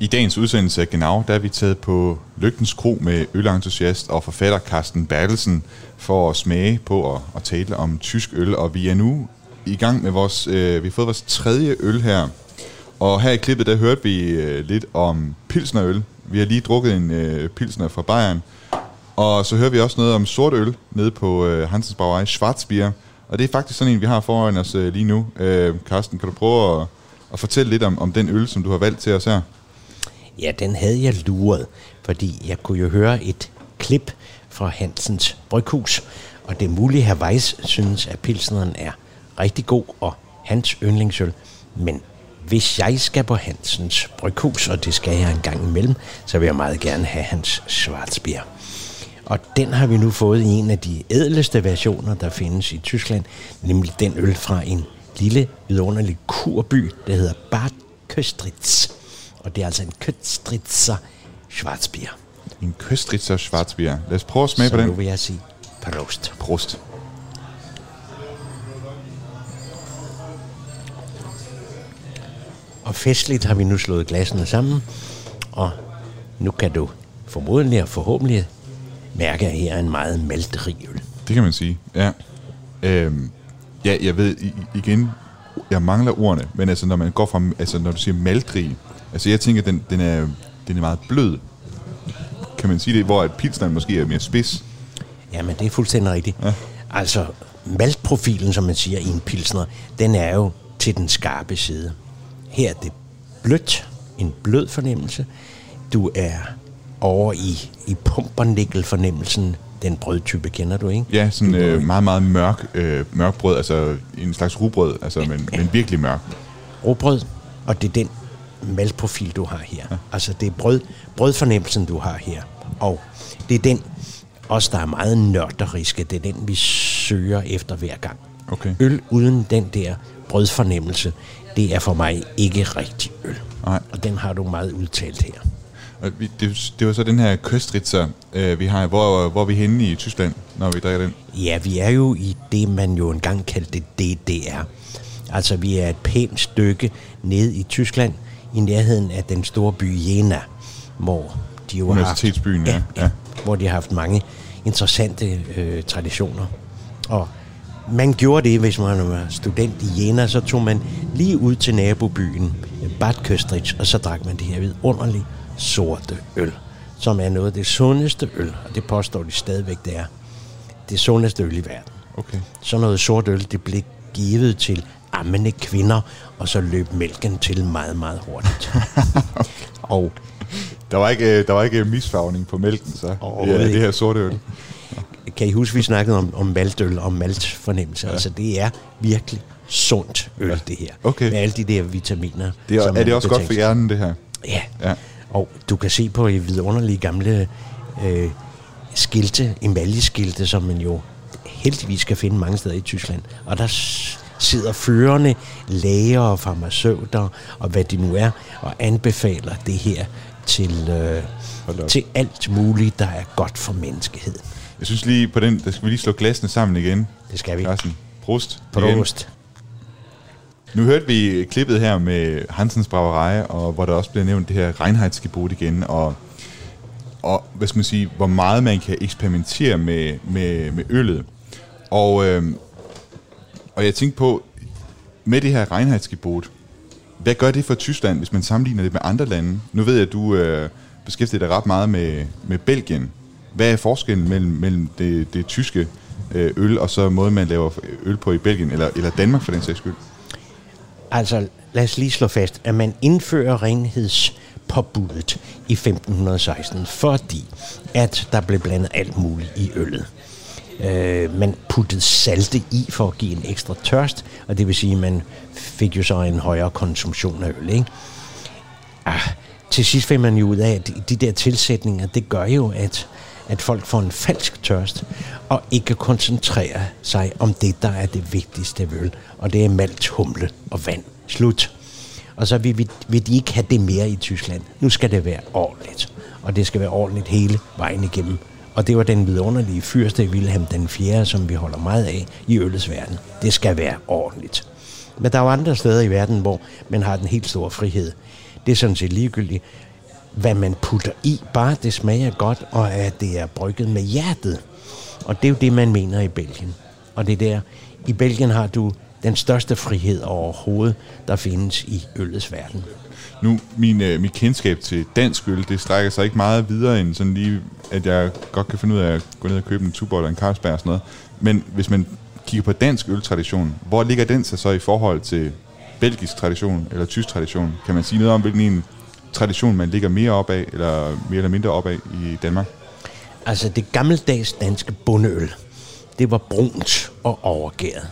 I dagens udsendelse af Genau, der er vi taget på Lygtens Kro med ølentusiast og forfatter Carsten Bertelsen for at smage på og, og tale om tysk øl. Og vi er nu i gang med vores, øh, vi har fået vores tredje øl her. Og her i klippet, der hørte vi øh, lidt om pilsnerøl. Vi har lige drukket en øh, pilsner fra Bayern. Og så hører vi også noget om sort øl nede på øh, Hansens Brauerei, Schwarzbier. Og det er faktisk sådan en, vi har foran os øh, lige nu. Øh, Carsten, kan du prøve at, at fortælle lidt om, om den øl, som du har valgt til os her? Ja, den havde jeg luret, fordi jeg kunne jo høre et klip fra Hansens Bryghus, og det er muligt, at Weiss synes, at pilsneren er rigtig god og hans yndlingsøl, men hvis jeg skal på Hansens Bryghus, og det skal jeg en gang imellem, så vil jeg meget gerne have hans Schwarzbier. Og den har vi nu fået i en af de ædleste versioner, der findes i Tyskland, nemlig den øl fra en lille, vidunderlig kurby, der hedder Bad Köstritz. Og det er altså en Köstritzer Schwarzbier. En Köstritzer Schwarzbier. Lad os prøve at smage Så på nu den. vil jeg sige Prost. Prost. Og festligt har vi nu slået glasene sammen, og nu kan du formodentlig og forhåbentlig mærke, at her er en meget maltrig øl. Det kan man sige, ja. Øhm, ja, jeg ved igen, jeg mangler ordene, men altså når man går fra, altså når du siger maldrig, altså jeg tænker, den, den, er, den er meget blød. Kan man sige det, hvor at pilsneren måske er mere spids? Jamen, det er fuldstændig rigtigt. Ja. Altså, maltprofilen, som man siger i en pilsner, den er jo til den skarpe side. Her er det blødt, en blød fornemmelse. Du er over i, i pumpernikkel-fornemmelsen. Den brødtype kender du, ikke? Ja, sådan øh, meget, meget mørk, øh, mørk brød, altså en slags rugbrød, altså, men, men virkelig mørk. råbrød, og det er den maltprofil, du har her. Ja. Altså, det er brød, brødfornemmelsen, du har her. Og det er den, også der er meget nørderiske, det er den, vi søger efter hver gang. Okay. Øl uden den der brødfornemmelse, det er for mig ikke rigtig øl. Nej. Og den har du meget udtalt her. Og vi, det, det var så den her Köstritzer, øh, vi har. Hvor, hvor er vi henne i Tyskland, når vi drikker den? Ja, vi er jo i det, man jo engang kaldte DDR. Altså, vi er et pænt stykke nede i Tyskland, i nærheden af den store by Jena, hvor de jo har haft, Universitetsbyen, ja. ja. hvor de har haft mange interessante øh, traditioner. Og man gjorde det, hvis man var student i Jena, så tog man lige ud til nabobyen Bad Köstritz, og så drak man det her vidunderlige sorte øl, som er noget af det sundeste øl, og det påstår de stadigvæk, det er det sundeste øl i verden. Okay. Så noget sort øl, det blev givet til ammende kvinder, og så løb mælken til meget, meget hurtigt. og Der var ikke, øh, der var ikke misfarvning på mælken, så. Ja, det her sorte øl. kan I huske, vi snakkede om, om maltøl og maltfornemmelse? Ja. Altså, det er virkelig sundt øl, ja. det her. Okay. Med alle de der vitaminer. Det er, er det også godt for hjernen, det her? Ja. ja. Og du kan se på i vidunderlige gamle øh, skilte, emaljeskilte, som man jo heldigvis kan finde mange steder i Tyskland. Og der sidder førende læger og farmaceuter og hvad de nu er, og anbefaler det her til, øh, til alt muligt, der er godt for menneskeheden. Jeg synes lige på den, der skal vi lige slå glasene sammen igen. Det skal vi. Carsten, Prost. Prost. Nu hørte vi klippet her med Hansens Bravereje, og hvor der også bliver nævnt det her Reinheitsgebot igen, og, og hvad skal man sige, hvor meget man kan eksperimentere med, med, med øllet. Og, øhm, og jeg tænkte på, med det her Reinheitsgebot, hvad gør det for Tyskland, hvis man sammenligner det med andre lande? Nu ved jeg, at du øh, beskæftiger dig ret meget med, med Belgien. Hvad er forskellen mellem, mellem det, det tyske øh, øl, og så måden, man laver øl på i Belgien, eller, eller Danmark for den sags skyld? Altså, lad os lige slå fast, at man indfører renhedspåbuddet i 1516, fordi at der blev blandet alt muligt i øllet. Øh, man puttede salte i for at give en ekstra tørst, og det vil sige, at man fik jo så en højere konsumtion af øl. Ikke? Ah, til sidst finder man jo ud af, at de- der tilsætninger, det gør jo, at, at folk får en falsk tørst, og ikke koncentrerer koncentrere sig om det, der er det vigtigste ved øl, og det er malt, humle og vand. Slut. Og så vil, vi, vil de ikke have det mere i Tyskland. Nu skal det være ordentligt, og det skal være ordentligt hele vejen igennem. Og det var den vidunderlige fyrste Wilhelm den 4., som vi holder meget af i øllets verden. Det skal være ordentligt. Men der er jo andre steder i verden, hvor man har den helt store frihed. Det er sådan set ligegyldigt, hvad man putter i. Bare det smager godt, og at det er brygget med hjertet. Og det er jo det, man mener i Belgien. Og det er der, i Belgien har du den største frihed overhovedet, der findes i øllets verden. Nu, min, øh, mit kendskab til dansk øl, det strækker sig ikke meget videre end sådan lige, at jeg godt kan finde ud af at gå ned og købe en Tuborg eller en Carlsberg og sådan noget. Men hvis man kigger på dansk øltradition, hvor ligger den sig så i forhold til belgisk tradition eller tysk tradition? Kan man sige noget om, hvilken en tradition man ligger mere op af, eller mere eller mindre op af i Danmark? Altså det gammeldags danske bundeøl, det var brunt og overgæret.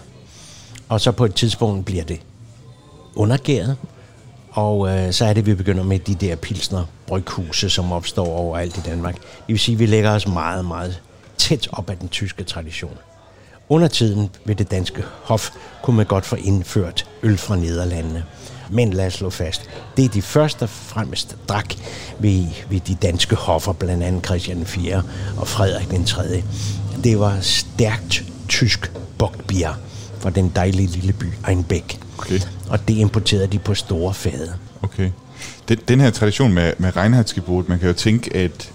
Og så på et tidspunkt bliver det undergæret, og øh, så er det, vi begynder med de der pilsner bryghuse, som opstår overalt i Danmark. Det vil sige, at vi lægger os meget, meget tæt op ad den tyske tradition. Under tiden ved det danske hof kunne man godt få indført øl fra Nederlandene. Men lad os slå fast, det er de første og fremmest drak ved, ved de danske hoffer, blandt andet Christian 4. og Frederik den 3. Det var stærkt tysk bogbier fra den dejlige lille by Einbeck. Okay. Og det importerede de på store fade. Okay. Den, den her tradition med, med Reinheitsgebot, man kan jo tænke, at,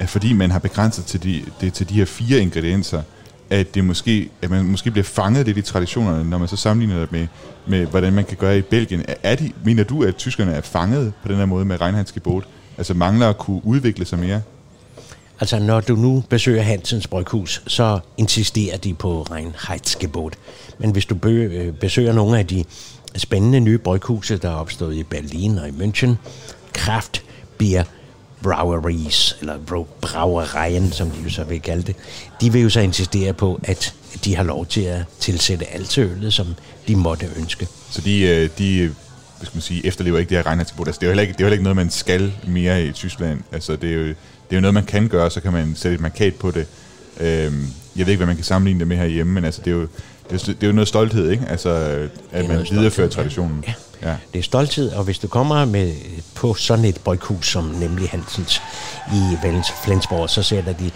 at fordi man har begrænset til de, det til de her fire ingredienser, at, det måske, at man måske bliver fanget lidt i traditionerne, når man så sammenligner det med, med hvordan man kan gøre i Belgien. Er- de, mener du, at tyskerne er fanget på den her måde med Reinheitsgebot? Altså mangler at kunne udvikle sig mere? Altså, når du nu besøger Hansens Bryghus, så insisterer de på Reinheitsgebot. Men hvis du øh, besøger nogle af de spændende nye bryghuse, der er opstået i Berlin og i München, Kraft Beer Breweries, eller Brauereien, som de jo så vil kalde det, de vil jo så insistere på, at de har lov til at tilsætte alt til ølet, som de måtte ønske. Så de, øh, de øh, hvis skal man sige, efterlever ikke det her Reinheitsgebot. Altså, det, er jo heller ikke, det er jo heller ikke noget, man skal mere i Tyskland. Altså, det, er jo, det er jo noget, man kan gøre, så kan man sætte et markat på det. Øhm, jeg ved ikke, hvad man kan sammenligne det med herhjemme, men altså, det, er jo, det, er, jo- det er jo noget stolthed, ikke? Altså, at man viderefører ja. traditionen. Ja. ja. Det er stolthed, og hvis du kommer med på sådan et bryghus som nemlig Hansens i Valens Flensborg, så sætter de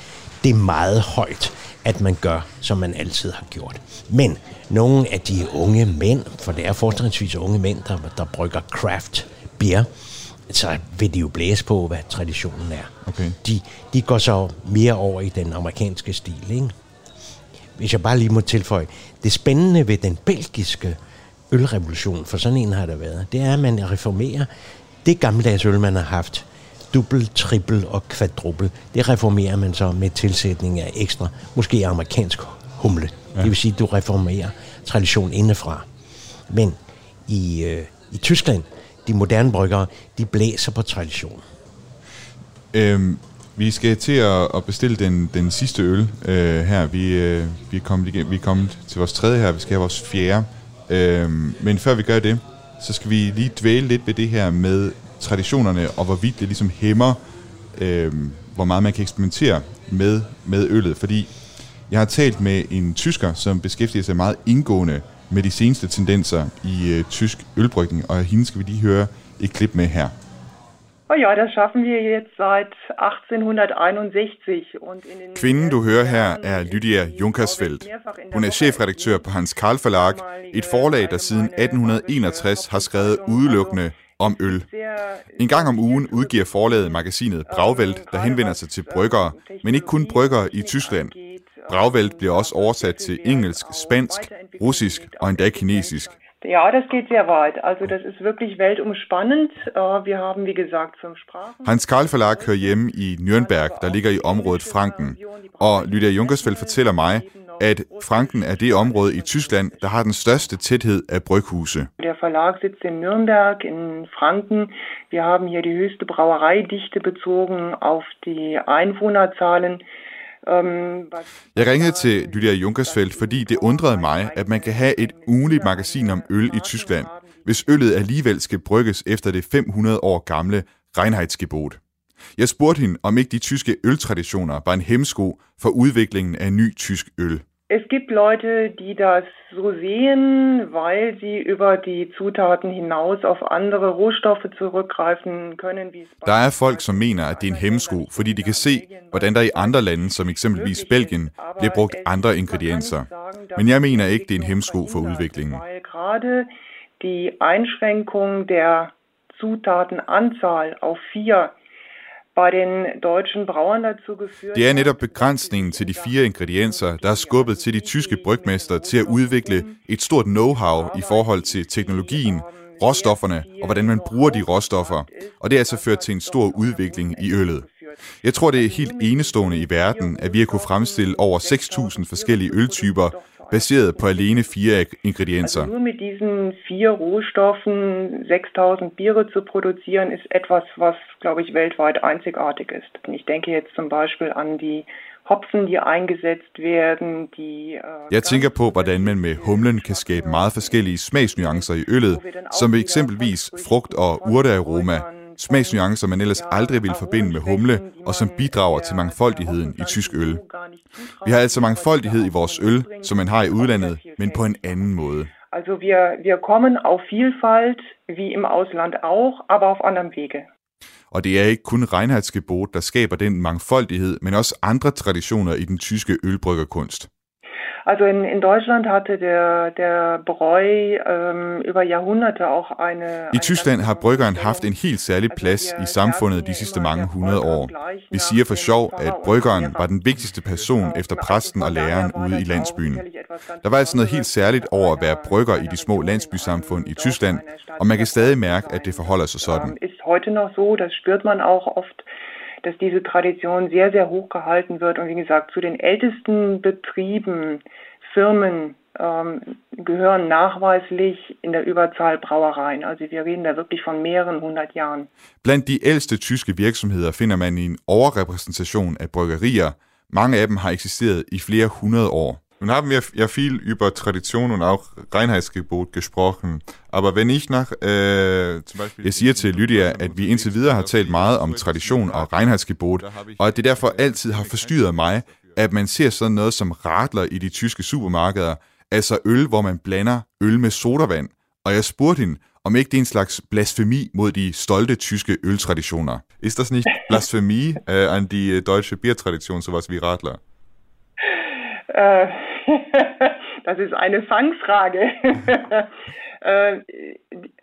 det meget højt. at man gør, som man altid har gjort. Men nogle af de unge mænd, for det er fortrinsvis unge mænd, der, der brygger craft beer, så vil de jo blæse på, hvad traditionen er. Okay. De, de går så mere over i den amerikanske stil, ikke? Hvis jeg bare lige må tilføje, det spændende ved den belgiske ølrevolution, for sådan en har der været, det er, at man reformerer det gammeldags øl, man har haft, dubbel, trippel og kvadruppel, det reformerer man så med tilsætning af ekstra, måske amerikansk humle. Ja. Det vil sige, at du reformerer tradition indefra. Men i, øh, i Tyskland, de moderne bryggere, de blæser på tradition. Øhm, vi skal til at, at bestille den, den sidste øl øh, her. Vi, øh, vi, er kommet igen, vi er kommet til vores tredje her, vi skal have vores fjerde. Øhm, men før vi gør det, så skal vi lige dvæle lidt ved det her med traditionerne, og hvorvidt det ligesom hæmmer, øh, hvor meget man kan eksperimentere med, med øllet. Fordi jeg har talt med en tysker, som beskæftiger sig meget indgående med de seneste tendenser i øh, tysk ølbrygning, og hende skal vi lige høre et klip med her. Oh ja, das schaffen wir jetzt seit 1861. Und in den Kvinden, du hører her, er Lydia Junkersfeldt. Hun er chefredaktør på Hans Karl Forlag, et forlag, der siden 1861 har skrevet udelukkende om øl. En gang om ugen udgiver forlaget magasinet Brauwelt, der henvender sig til bryggere, men ikke kun bryggere i Tyskland. Brauwelt bliver også oversat til engelsk, spansk, russisk og endda kinesisk. Ja, das geht sehr weit. Also das ist wirklich weltumspannend. Wir haben, wie gesagt, fünf Sprachen. Hans Karl Verlag hører hjemme i Nürnberg, der ligger i området Franken. Og Lydia Junkersfeldt fortæller mig, at Franken er det område i Tyskland, der har den største tæthed af bryghuse. Der Verlag sitzt in Nürnberg in Franken. Wir haben hier die höchste Brauereidichte bezogen auf die Einwohnerzahlen. Øhm, Jeg ringede til Lydia Junkersfeldt, fordi det undrede mig, at man kan have et ugenligt magasin om øl i Tyskland, hvis øllet alligevel skal brygges efter det 500 år gamle Reinheitsgebot. Jeg spurgte hende, om ikke de tyske øltraditioner var en hemsko for udviklingen af ny tysk øl. Es gibt Leute, die das so sehen, weil sie über die Zutaten hinaus auf andere Rohstoffe zurückgreifen können. Der er folk, som mener, at det er en hemsko, fordi de kan se, hvordan der i andre lande, som eksempelvis Belgien, bliver brugt andre ingredienser. Men jeg mener ikke, det er en hemsko for udviklingen. Weil gerade die Einschränkung der Zutatenanzahl auf vier Det er netop begrænsningen til de fire ingredienser, der har skubbet til de tyske brygmester til at udvikle et stort know-how i forhold til teknologien, råstofferne og hvordan man bruger de råstoffer. Og det er altså ført til en stor udvikling i øllet. Jeg tror, det er helt enestående i verden, at vi har kunne fremstille over 6.000 forskellige øltyper, baseret på alene fire ingredienser. Also nur mit diesen vier Rohstoffen 6000 Biere zu produzieren, ist etwas, was, glaube ich, weltweit einzigartig ist. Ich denke jetzt zum Beispiel an die Hopfen, die eingesetzt werden, die... Uh, Jeg tænker på, hvordan man med humlen kan skabe meget forskellige smagsnuancer i øllet, som eksempelvis frugt- og urtearoma, smagsnuancer, man ellers aldrig vil forbinde med humle, og som bidrager til mangfoldigheden i tysk øl. Vi har altså mangfoldighed i vores øl, som man har i udlandet, men på en anden måde. Also wir, wir kommen auf Vielfalt, wie im Ausland auch, aber auf anderem Wege. Og det er ikke kun Reinheitsgebot, der skaber den mangfoldighed, men også andre traditioner i den tyske ølbryggerkunst. Also in, in Deutschland hatte der, der Bräu ähm, über Jahrhunderte auch eine... I Tyskland har bryggeren haft en helt særlig plads i samfundet de sidste mange hundrede år. Vi siger for sjov, at bryggeren var den vigtigste person efter præsten og læreren ude i landsbyen. Der var altså noget helt særligt over at være brygger i de små landsbysamfund i Tyskland, og man kan stadig mærke, at det forholder sig sådan. Ist heute noch so, das spürt man auch oft dass diese Tradition sehr, sehr hoch gehalten wird. Und wie gesagt, zu den ältesten Betrieben, Firmen ähm, gehören nachweislich in der Überzahl Brauereien. Also wir reden da wirklich von mehreren hundert Jahren. Blandt de ældste tyske virksomheder finder man en overrepræsentation af bryggerier. Mange af dem har eksisteret i flere hundrede år. Nun haben wir ja viel über Tradition und auch Reinheitsgebot gesprochen. Aber wenn ich nach, äh, zum Beispiel Jeg siger til Lydia, at vi indtil videre har talt meget om tradition og Reinheitsgebot, og at det derfor altid har forstyrret mig, at man ser sådan noget som radler i de tyske supermarkeder, altså øl, hvor man blander øl med sodavand. Og jeg spurgte hende, om ikke det er en slags blasfemi mod de stolte tyske øltraditioner. Ist das nicht Blasphemie äh, an die deutsche Biertradition, sowas wie Radler? Äh, das ist eine Fangfrage. Äh,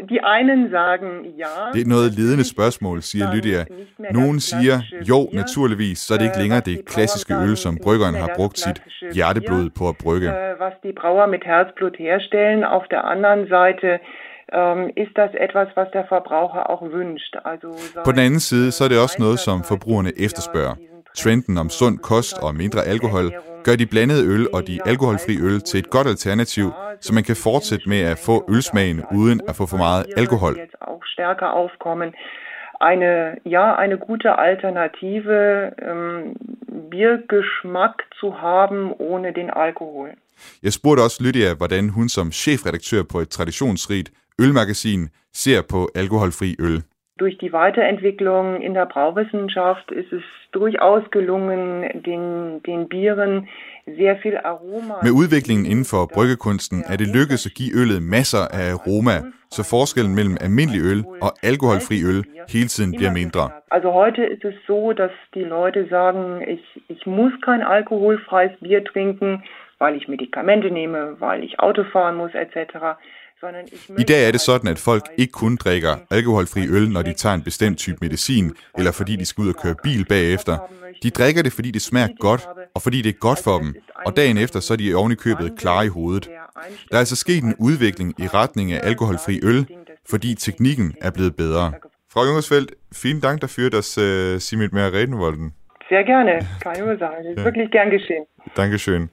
de einen sagen ja. Det er noget ledende spørgsmål, siger Lydia. Nogen siger, jo, naturligvis, så er det ikke længere det klassiske øl, som bryggeren har brugt sit hjerteblod på at brygge. Äh, was die Brauer mit Herzblut herstellen. Auf der anderen Seite ähm, ist das etwas, was der Verbraucher auch wünscht. Also På den anden side, så er det også noget, som forbrugerne efterspørger. Trenden om sund kost og mindre alkohol gør de blandede øl og de alkoholfri øl til et godt alternativ, så man kan fortsætte med at få ølsmagen uden at få for meget alkohol. Eine, ja, eine gute Alternative, ähm, Biergeschmack zu haben ohne den Alkohol. Jeg spurgte også Lydia, hvordan hun som chefredaktør på et traditionsrigt ølmagasin ser på alkoholfri øl. Durch die Weiterentwicklung in der Brauwissenschaft ist es durchaus gelungen, den, den Bieren sehr viel Aroma. Med udviklingen inden for bryggekunsten er det lykkedes at give øllet masser af aroma, så forskellen mellem almindelig øl og alkoholfri øl hele tiden bliver mindre. Also heute ist es so, dass die Leute sagen, ich, ich muss kein alkoholfreies Bier trinken, weil ich Medikamente nehme, weil ich Auto fahren muss etc. I dag er det sådan, at folk ikke kun drikker alkoholfri øl, når de tager en bestemt type medicin, eller fordi de skal ud og køre bil bagefter. De drikker det, fordi det smager godt, og fordi det er godt for dem, og dagen efter så er de oven i købet klare i hovedet. Der er altså sket en udvikling i retning af alkoholfri øl, fordi teknikken er blevet bedre. Frau Jungersfeldt, vielen Dank dafür, dass äh, Sie mit mir reden wollten. Sehr gerne, keine Ursache. Ja. wirklich gern geschehen. Dankeschön.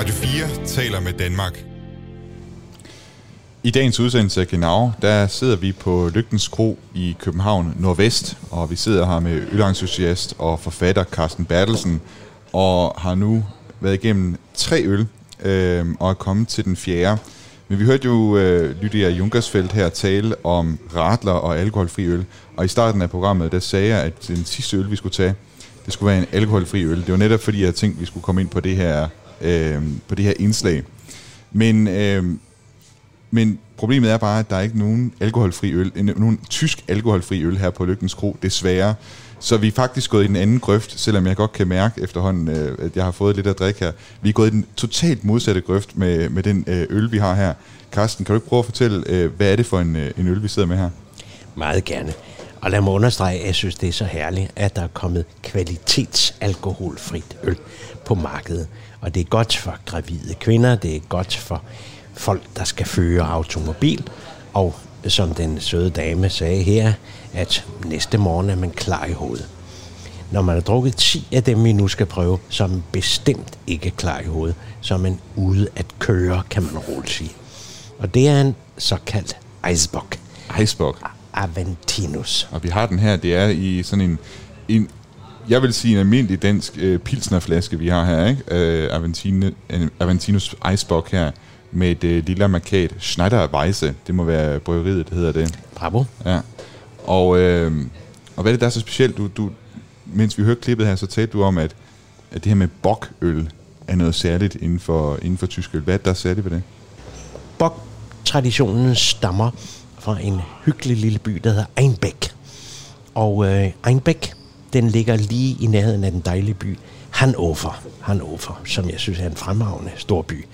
Radio 4 taler med Danmark. I dagens udsendelse af Genau, der sidder vi på Lygtens Kro i København Nordvest, og vi sidder her med ølentusiast og forfatter Carsten Bertelsen, og har nu været igennem tre øl, øh, og er kommet til den fjerde. Men vi hørte jo øh, Lydia Junkersfeldt her tale om radler og alkoholfri øl, og i starten af programmet, der sagde jeg, at den sidste øl, vi skulle tage, det skulle være en alkoholfri øl. Det var netop fordi, jeg tænkte, at vi skulle komme ind på det her, øh, på det her indslag. Men, øh, men problemet er bare, at der er ikke nogen alkoholfri øl, en- nogen tysk alkoholfri øl her på Lygtens Kro, desværre. Så vi er faktisk gået i den anden grøft, selvom jeg godt kan mærke efterhånden, øh, at jeg har fået lidt at drikke her. Vi er gået i den totalt modsatte grøft med, med den øh, øl, vi har her. Karsten, kan du ikke prøve at fortælle, øh, hvad er det for en, øh, en øl, vi sidder med her? Meget gerne. Og lad mig understrege, at jeg synes, det er så herligt, at der er kommet kvalitetsalkoholfrit øl på markedet. Og det er godt for gravide kvinder, det er godt for folk, der skal føre automobil. Og som den søde dame sagde her, at næste morgen er man klar i hovedet. Når man har drukket 10 af dem, vi nu skal prøve, så er man bestemt ikke klar i hovedet. Så er man ude at køre, kan man roligt sige. Og det er en såkaldt Eisbock. Eisbock. Aventinus. Og vi har den her, det er i sådan en, en jeg vil sige en almindelig dansk øh, pilsnerflaske, vi har her, ikke? Øh, Aventine, en Aventinus Eisbock her, med et øh, lille markat, Schneider Weisse, det må være bryggeriet, det hedder det. Bravo. Ja. Og, øh, og hvad er det, der er så specielt? Du, du, mens vi hørte klippet her, så talte du om, at, at det her med bokøl er noget særligt inden for, inden for tysk øl. Hvad er det, der er særligt ved det? Bok-traditionen stammer fra en hyggelig lille by, der hedder Einbeck. Og øh, Einbeck, den ligger lige i nærheden af den dejlige by Hannover, Hannover, som jeg synes er en fremragende stor by.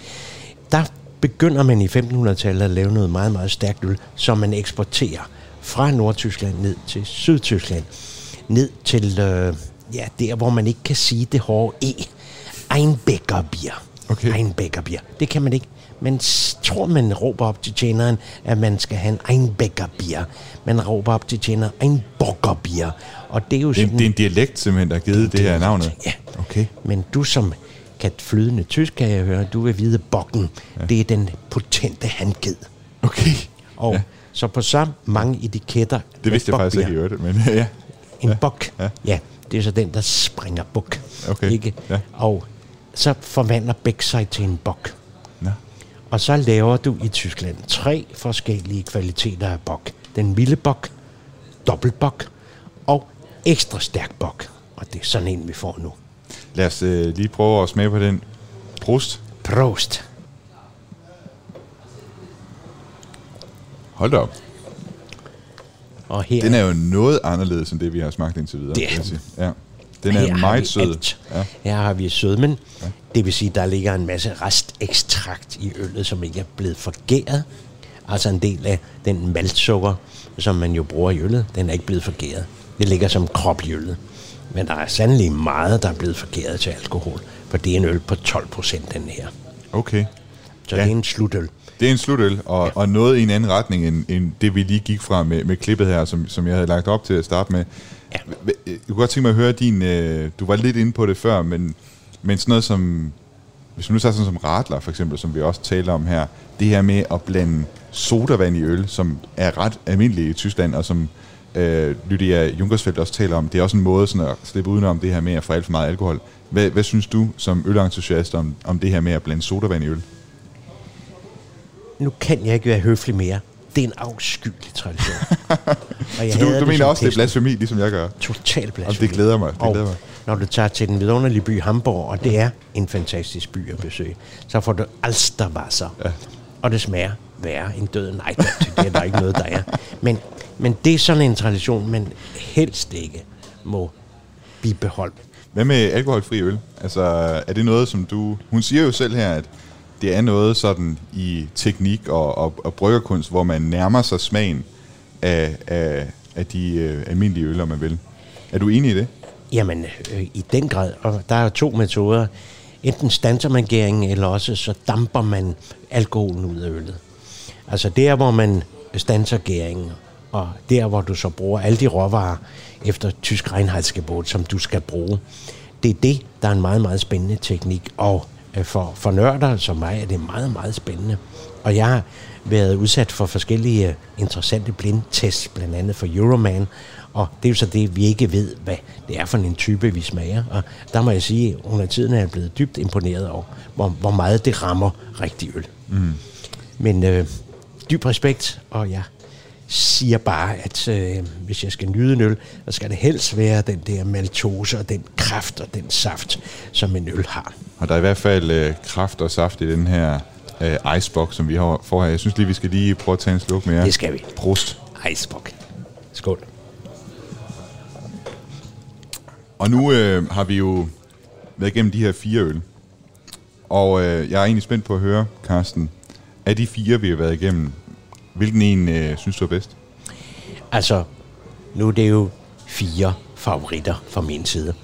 Der begynder man i 1500-tallet at lave noget meget, meget stærkt øl, som man eksporterer fra Nordtyskland ned til Sydtyskland. Ned til, øh, ja, der hvor man ikke kan sige det hårde E. Einbecker bier. Okay. Einbecker bier. Det kan man ikke. Man s- tror, man råber op til tjeneren, at man skal have en Einbecker bier. Man råber op til tjeneren, en bier. Og det er jo Det, sådan... det er en dialekt simpelthen, der har givet det her navnet. Ja. Okay. Men du som kan flydende tysk, kan jeg høre, du vil vide, bokken, ja. det er den potente handged. Okay. Og ja. så på så mange etiketter... Det vidste jeg faktisk ikke, i øvrigt, men ja. En Ja. bok, Ja. ja, det er så den, der springer buk. Okay. Ikke? Ja. Og så forvandler bæk sig til en bok. Og så laver du i Tyskland tre forskellige kvaliteter af bok. Den milde bok, dobbeltbok og ekstra stærk bok. Og det er sådan en, vi får nu. Lad os øh, lige prøve at smage på den. Prost. Prost. Hold da op. Og her Den er jo noget anderledes end det, vi har smagt indtil videre. Det er. Ja. Den er her meget sød. alt. Ja. Her har vi sødmen. Ja. Det vil sige, der ligger en masse restekstrakt i øllet, som ikke er blevet forgæret. Altså en del af den maltsukker, som man jo bruger i øllet, den er ikke blevet forgæret. Det ligger som krop i øllet. Men der er sandelig meget, der er blevet forgæret til alkohol. For det er en øl på 12 procent, den her. Okay. Så ja. det er en slutøl. Det er en slutøl, og, ja. og noget i en anden retning, end, end det vi lige gik fra med, med klippet her, som, som jeg havde lagt op til at starte med. Ja. Jeg kunne godt tænke mig at høre din... Øh, du var lidt inde på det før, men, men sådan noget som... Hvis man nu tager sådan som radler, for eksempel, som vi også taler om her, det her med at blande sodavand i øl, som er ret almindeligt i Tyskland, og som øh, Lydia Junkersfeldt også taler om, det er også en måde sådan at slippe udenom det her med at få alt for meget alkohol. Hvad, hvad synes du som ølentusiast om, om det her med at blande sodavand i øl? Nu kan jeg ikke være høflig mere. Det er en afskyelig tradition. Og jeg Så du, du mener som også, det er blasfemi, ligesom jeg gør? Total Og blasfemi. det glæder mig. Det og glæder mig. når du tager til den vidunderlige by Hamburg, og det er en fantastisk by at besøge, så får du Alsterwasser. Ja. Og det smager værre end døden. Nej, det er der ikke noget, der er. Men, men det er sådan en tradition, man helst ikke må bibeholde. Hvad med alkoholfri øl? Altså, er det noget, som du... Hun siger jo selv her, at det er noget sådan i teknik og, og, og bryggerkunst, hvor man nærmer sig smagen af, af, af de øh, almindelige øl, om man vil. Er du enig i det? Jamen, øh, i den grad. Og der er to metoder. Enten standser man gæringen, eller også så damper man alkoholen ud af øllet. Altså der, hvor man standser gæringen, og der, hvor du så bruger alle de råvarer efter tysk renhedsgebot, som du skal bruge. Det er det, der er en meget, meget spændende teknik. Og for, for nørder som mig er det meget, meget spændende. Og jeg har været udsat for forskellige øh, interessante blindtests, blandt andet for Euroman, og det er jo så det, vi ikke ved, hvad det er for en type, vi smager. Og der må jeg sige, at under tiden er jeg blevet dybt imponeret over, hvor, hvor meget det rammer rigtig øl. Mm. Men øh, dyb respekt, og jeg siger bare, at øh, hvis jeg skal nyde en øl, så skal det helst være den der maltose og den kraft og den saft, som en øl har. Og der er i hvert fald øh, kraft og saft i den her øh, icebox, som vi har får her. Jeg synes lige, vi skal lige prøve at tage en sluk mere. Det skal vi. Prost. Icebox. Skål. Og nu øh, har vi jo været igennem de her fire øl. Og øh, jeg er egentlig spændt på at høre, Carsten, af de fire, vi har været igennem, hvilken en øh, synes du er bedst? Altså, nu er det jo fire favoritter fra min side.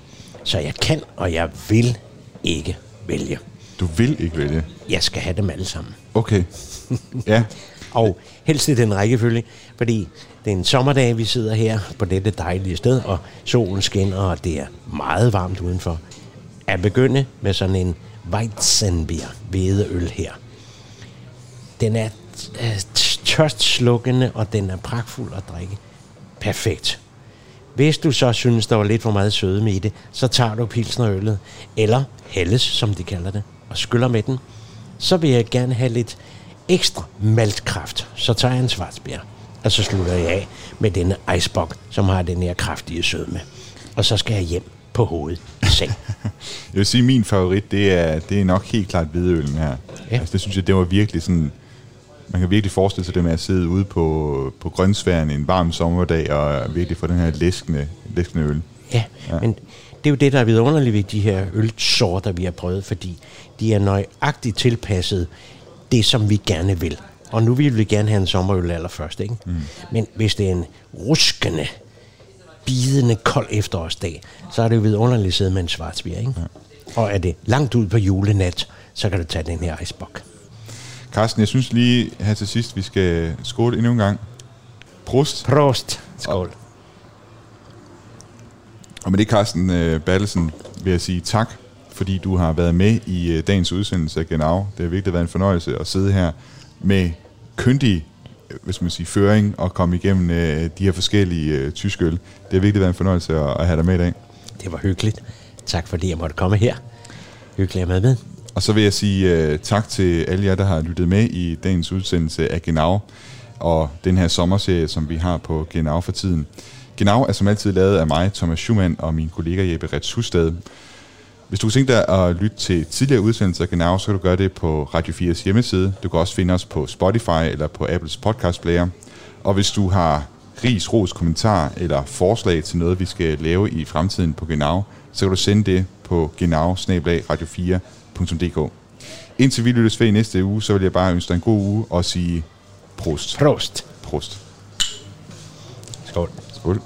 Så jeg kan, og jeg vil ikke vælge. Du vil ikke vælge? Jeg skal have dem alle sammen. Okay. Ja. og helst i den rækkefølge, fordi det er en sommerdag, vi sidder her på dette dejlige sted, og solen skinner, og det er meget varmt udenfor. At begynde med sådan en Weizenbier hvedeøl her. Den er tørstslukkende, og den er pragtfuld at drikke. Perfekt. Hvis du så synes, der var lidt for meget sødme i det, så tager du pilsnerøllet, eller helles, som de kalder det, og skyller med den. Så vil jeg gerne have lidt ekstra maltkraft. Så tager jeg en svartsbær, og så slutter jeg af med denne icebox, som har den her kraftige sødme. Og så skal jeg hjem på hovedet i seng. Jeg vil sige, at min favorit, det er, det er nok helt klart hvidøllen her. Ja. Altså, det synes jeg, det var virkelig sådan... Man kan virkelig forestille sig det med at sidde ude på, på grønsværen en varm sommerdag og virkelig få den her læskende, læskende øl. Ja, ja, men det er jo det, der er vidunderligt ved de her ølsorter, vi har prøvet, fordi de er nøjagtigt tilpasset det, som vi gerne vil. Og nu vil vi gerne have en sommerøl allerførst, ikke? Mm. Men hvis det er en ruskende, bidende, kold efterårsdag, så er det jo vidunderligt at sidde med en svartsbier, ikke? Ja. Og er det langt ud på julenat, så kan du tage den her icebox. Carsten, jeg synes lige her til sidst, vi skal skåle endnu en gang. Prost. Prost. Skål. Og, og med det, Carsten uh, Ballesen, vil jeg sige tak, fordi du har været med i uh, dagens udsendelse af Genau. Det har virkelig været en fornøjelse at sidde her med kyndig hvis man sige, føring og komme igennem uh, de her forskellige uh, tyske øl. Det har virkelig været en fornøjelse at, at have dig med i dag. Det var hyggeligt. Tak fordi jeg måtte komme her. Hyggeligt at være med. Og så vil jeg sige uh, tak til alle jer, der har lyttet med i dagens udsendelse af Genau og den her sommerserie, som vi har på Genau for tiden. Genau er som altid lavet af mig, Thomas Schumann, og min kollega Jeppe Rets Husted. Hvis du kunne tænke dig at lytte til tidligere udsendelser af Genau, så kan du gøre det på Radio 4's hjemmeside. Du kan også finde os på Spotify eller på Apples podcast player. Og hvis du har ris, ros, kommentar eller forslag til noget, vi skal lave i fremtiden på Genau, så kan du sende det på genau radio 4dk Indtil vi lyttes ved i næste uge, så vil jeg bare ønske dig en god uge og sige prost. Prost. Prost. Skål. Skål.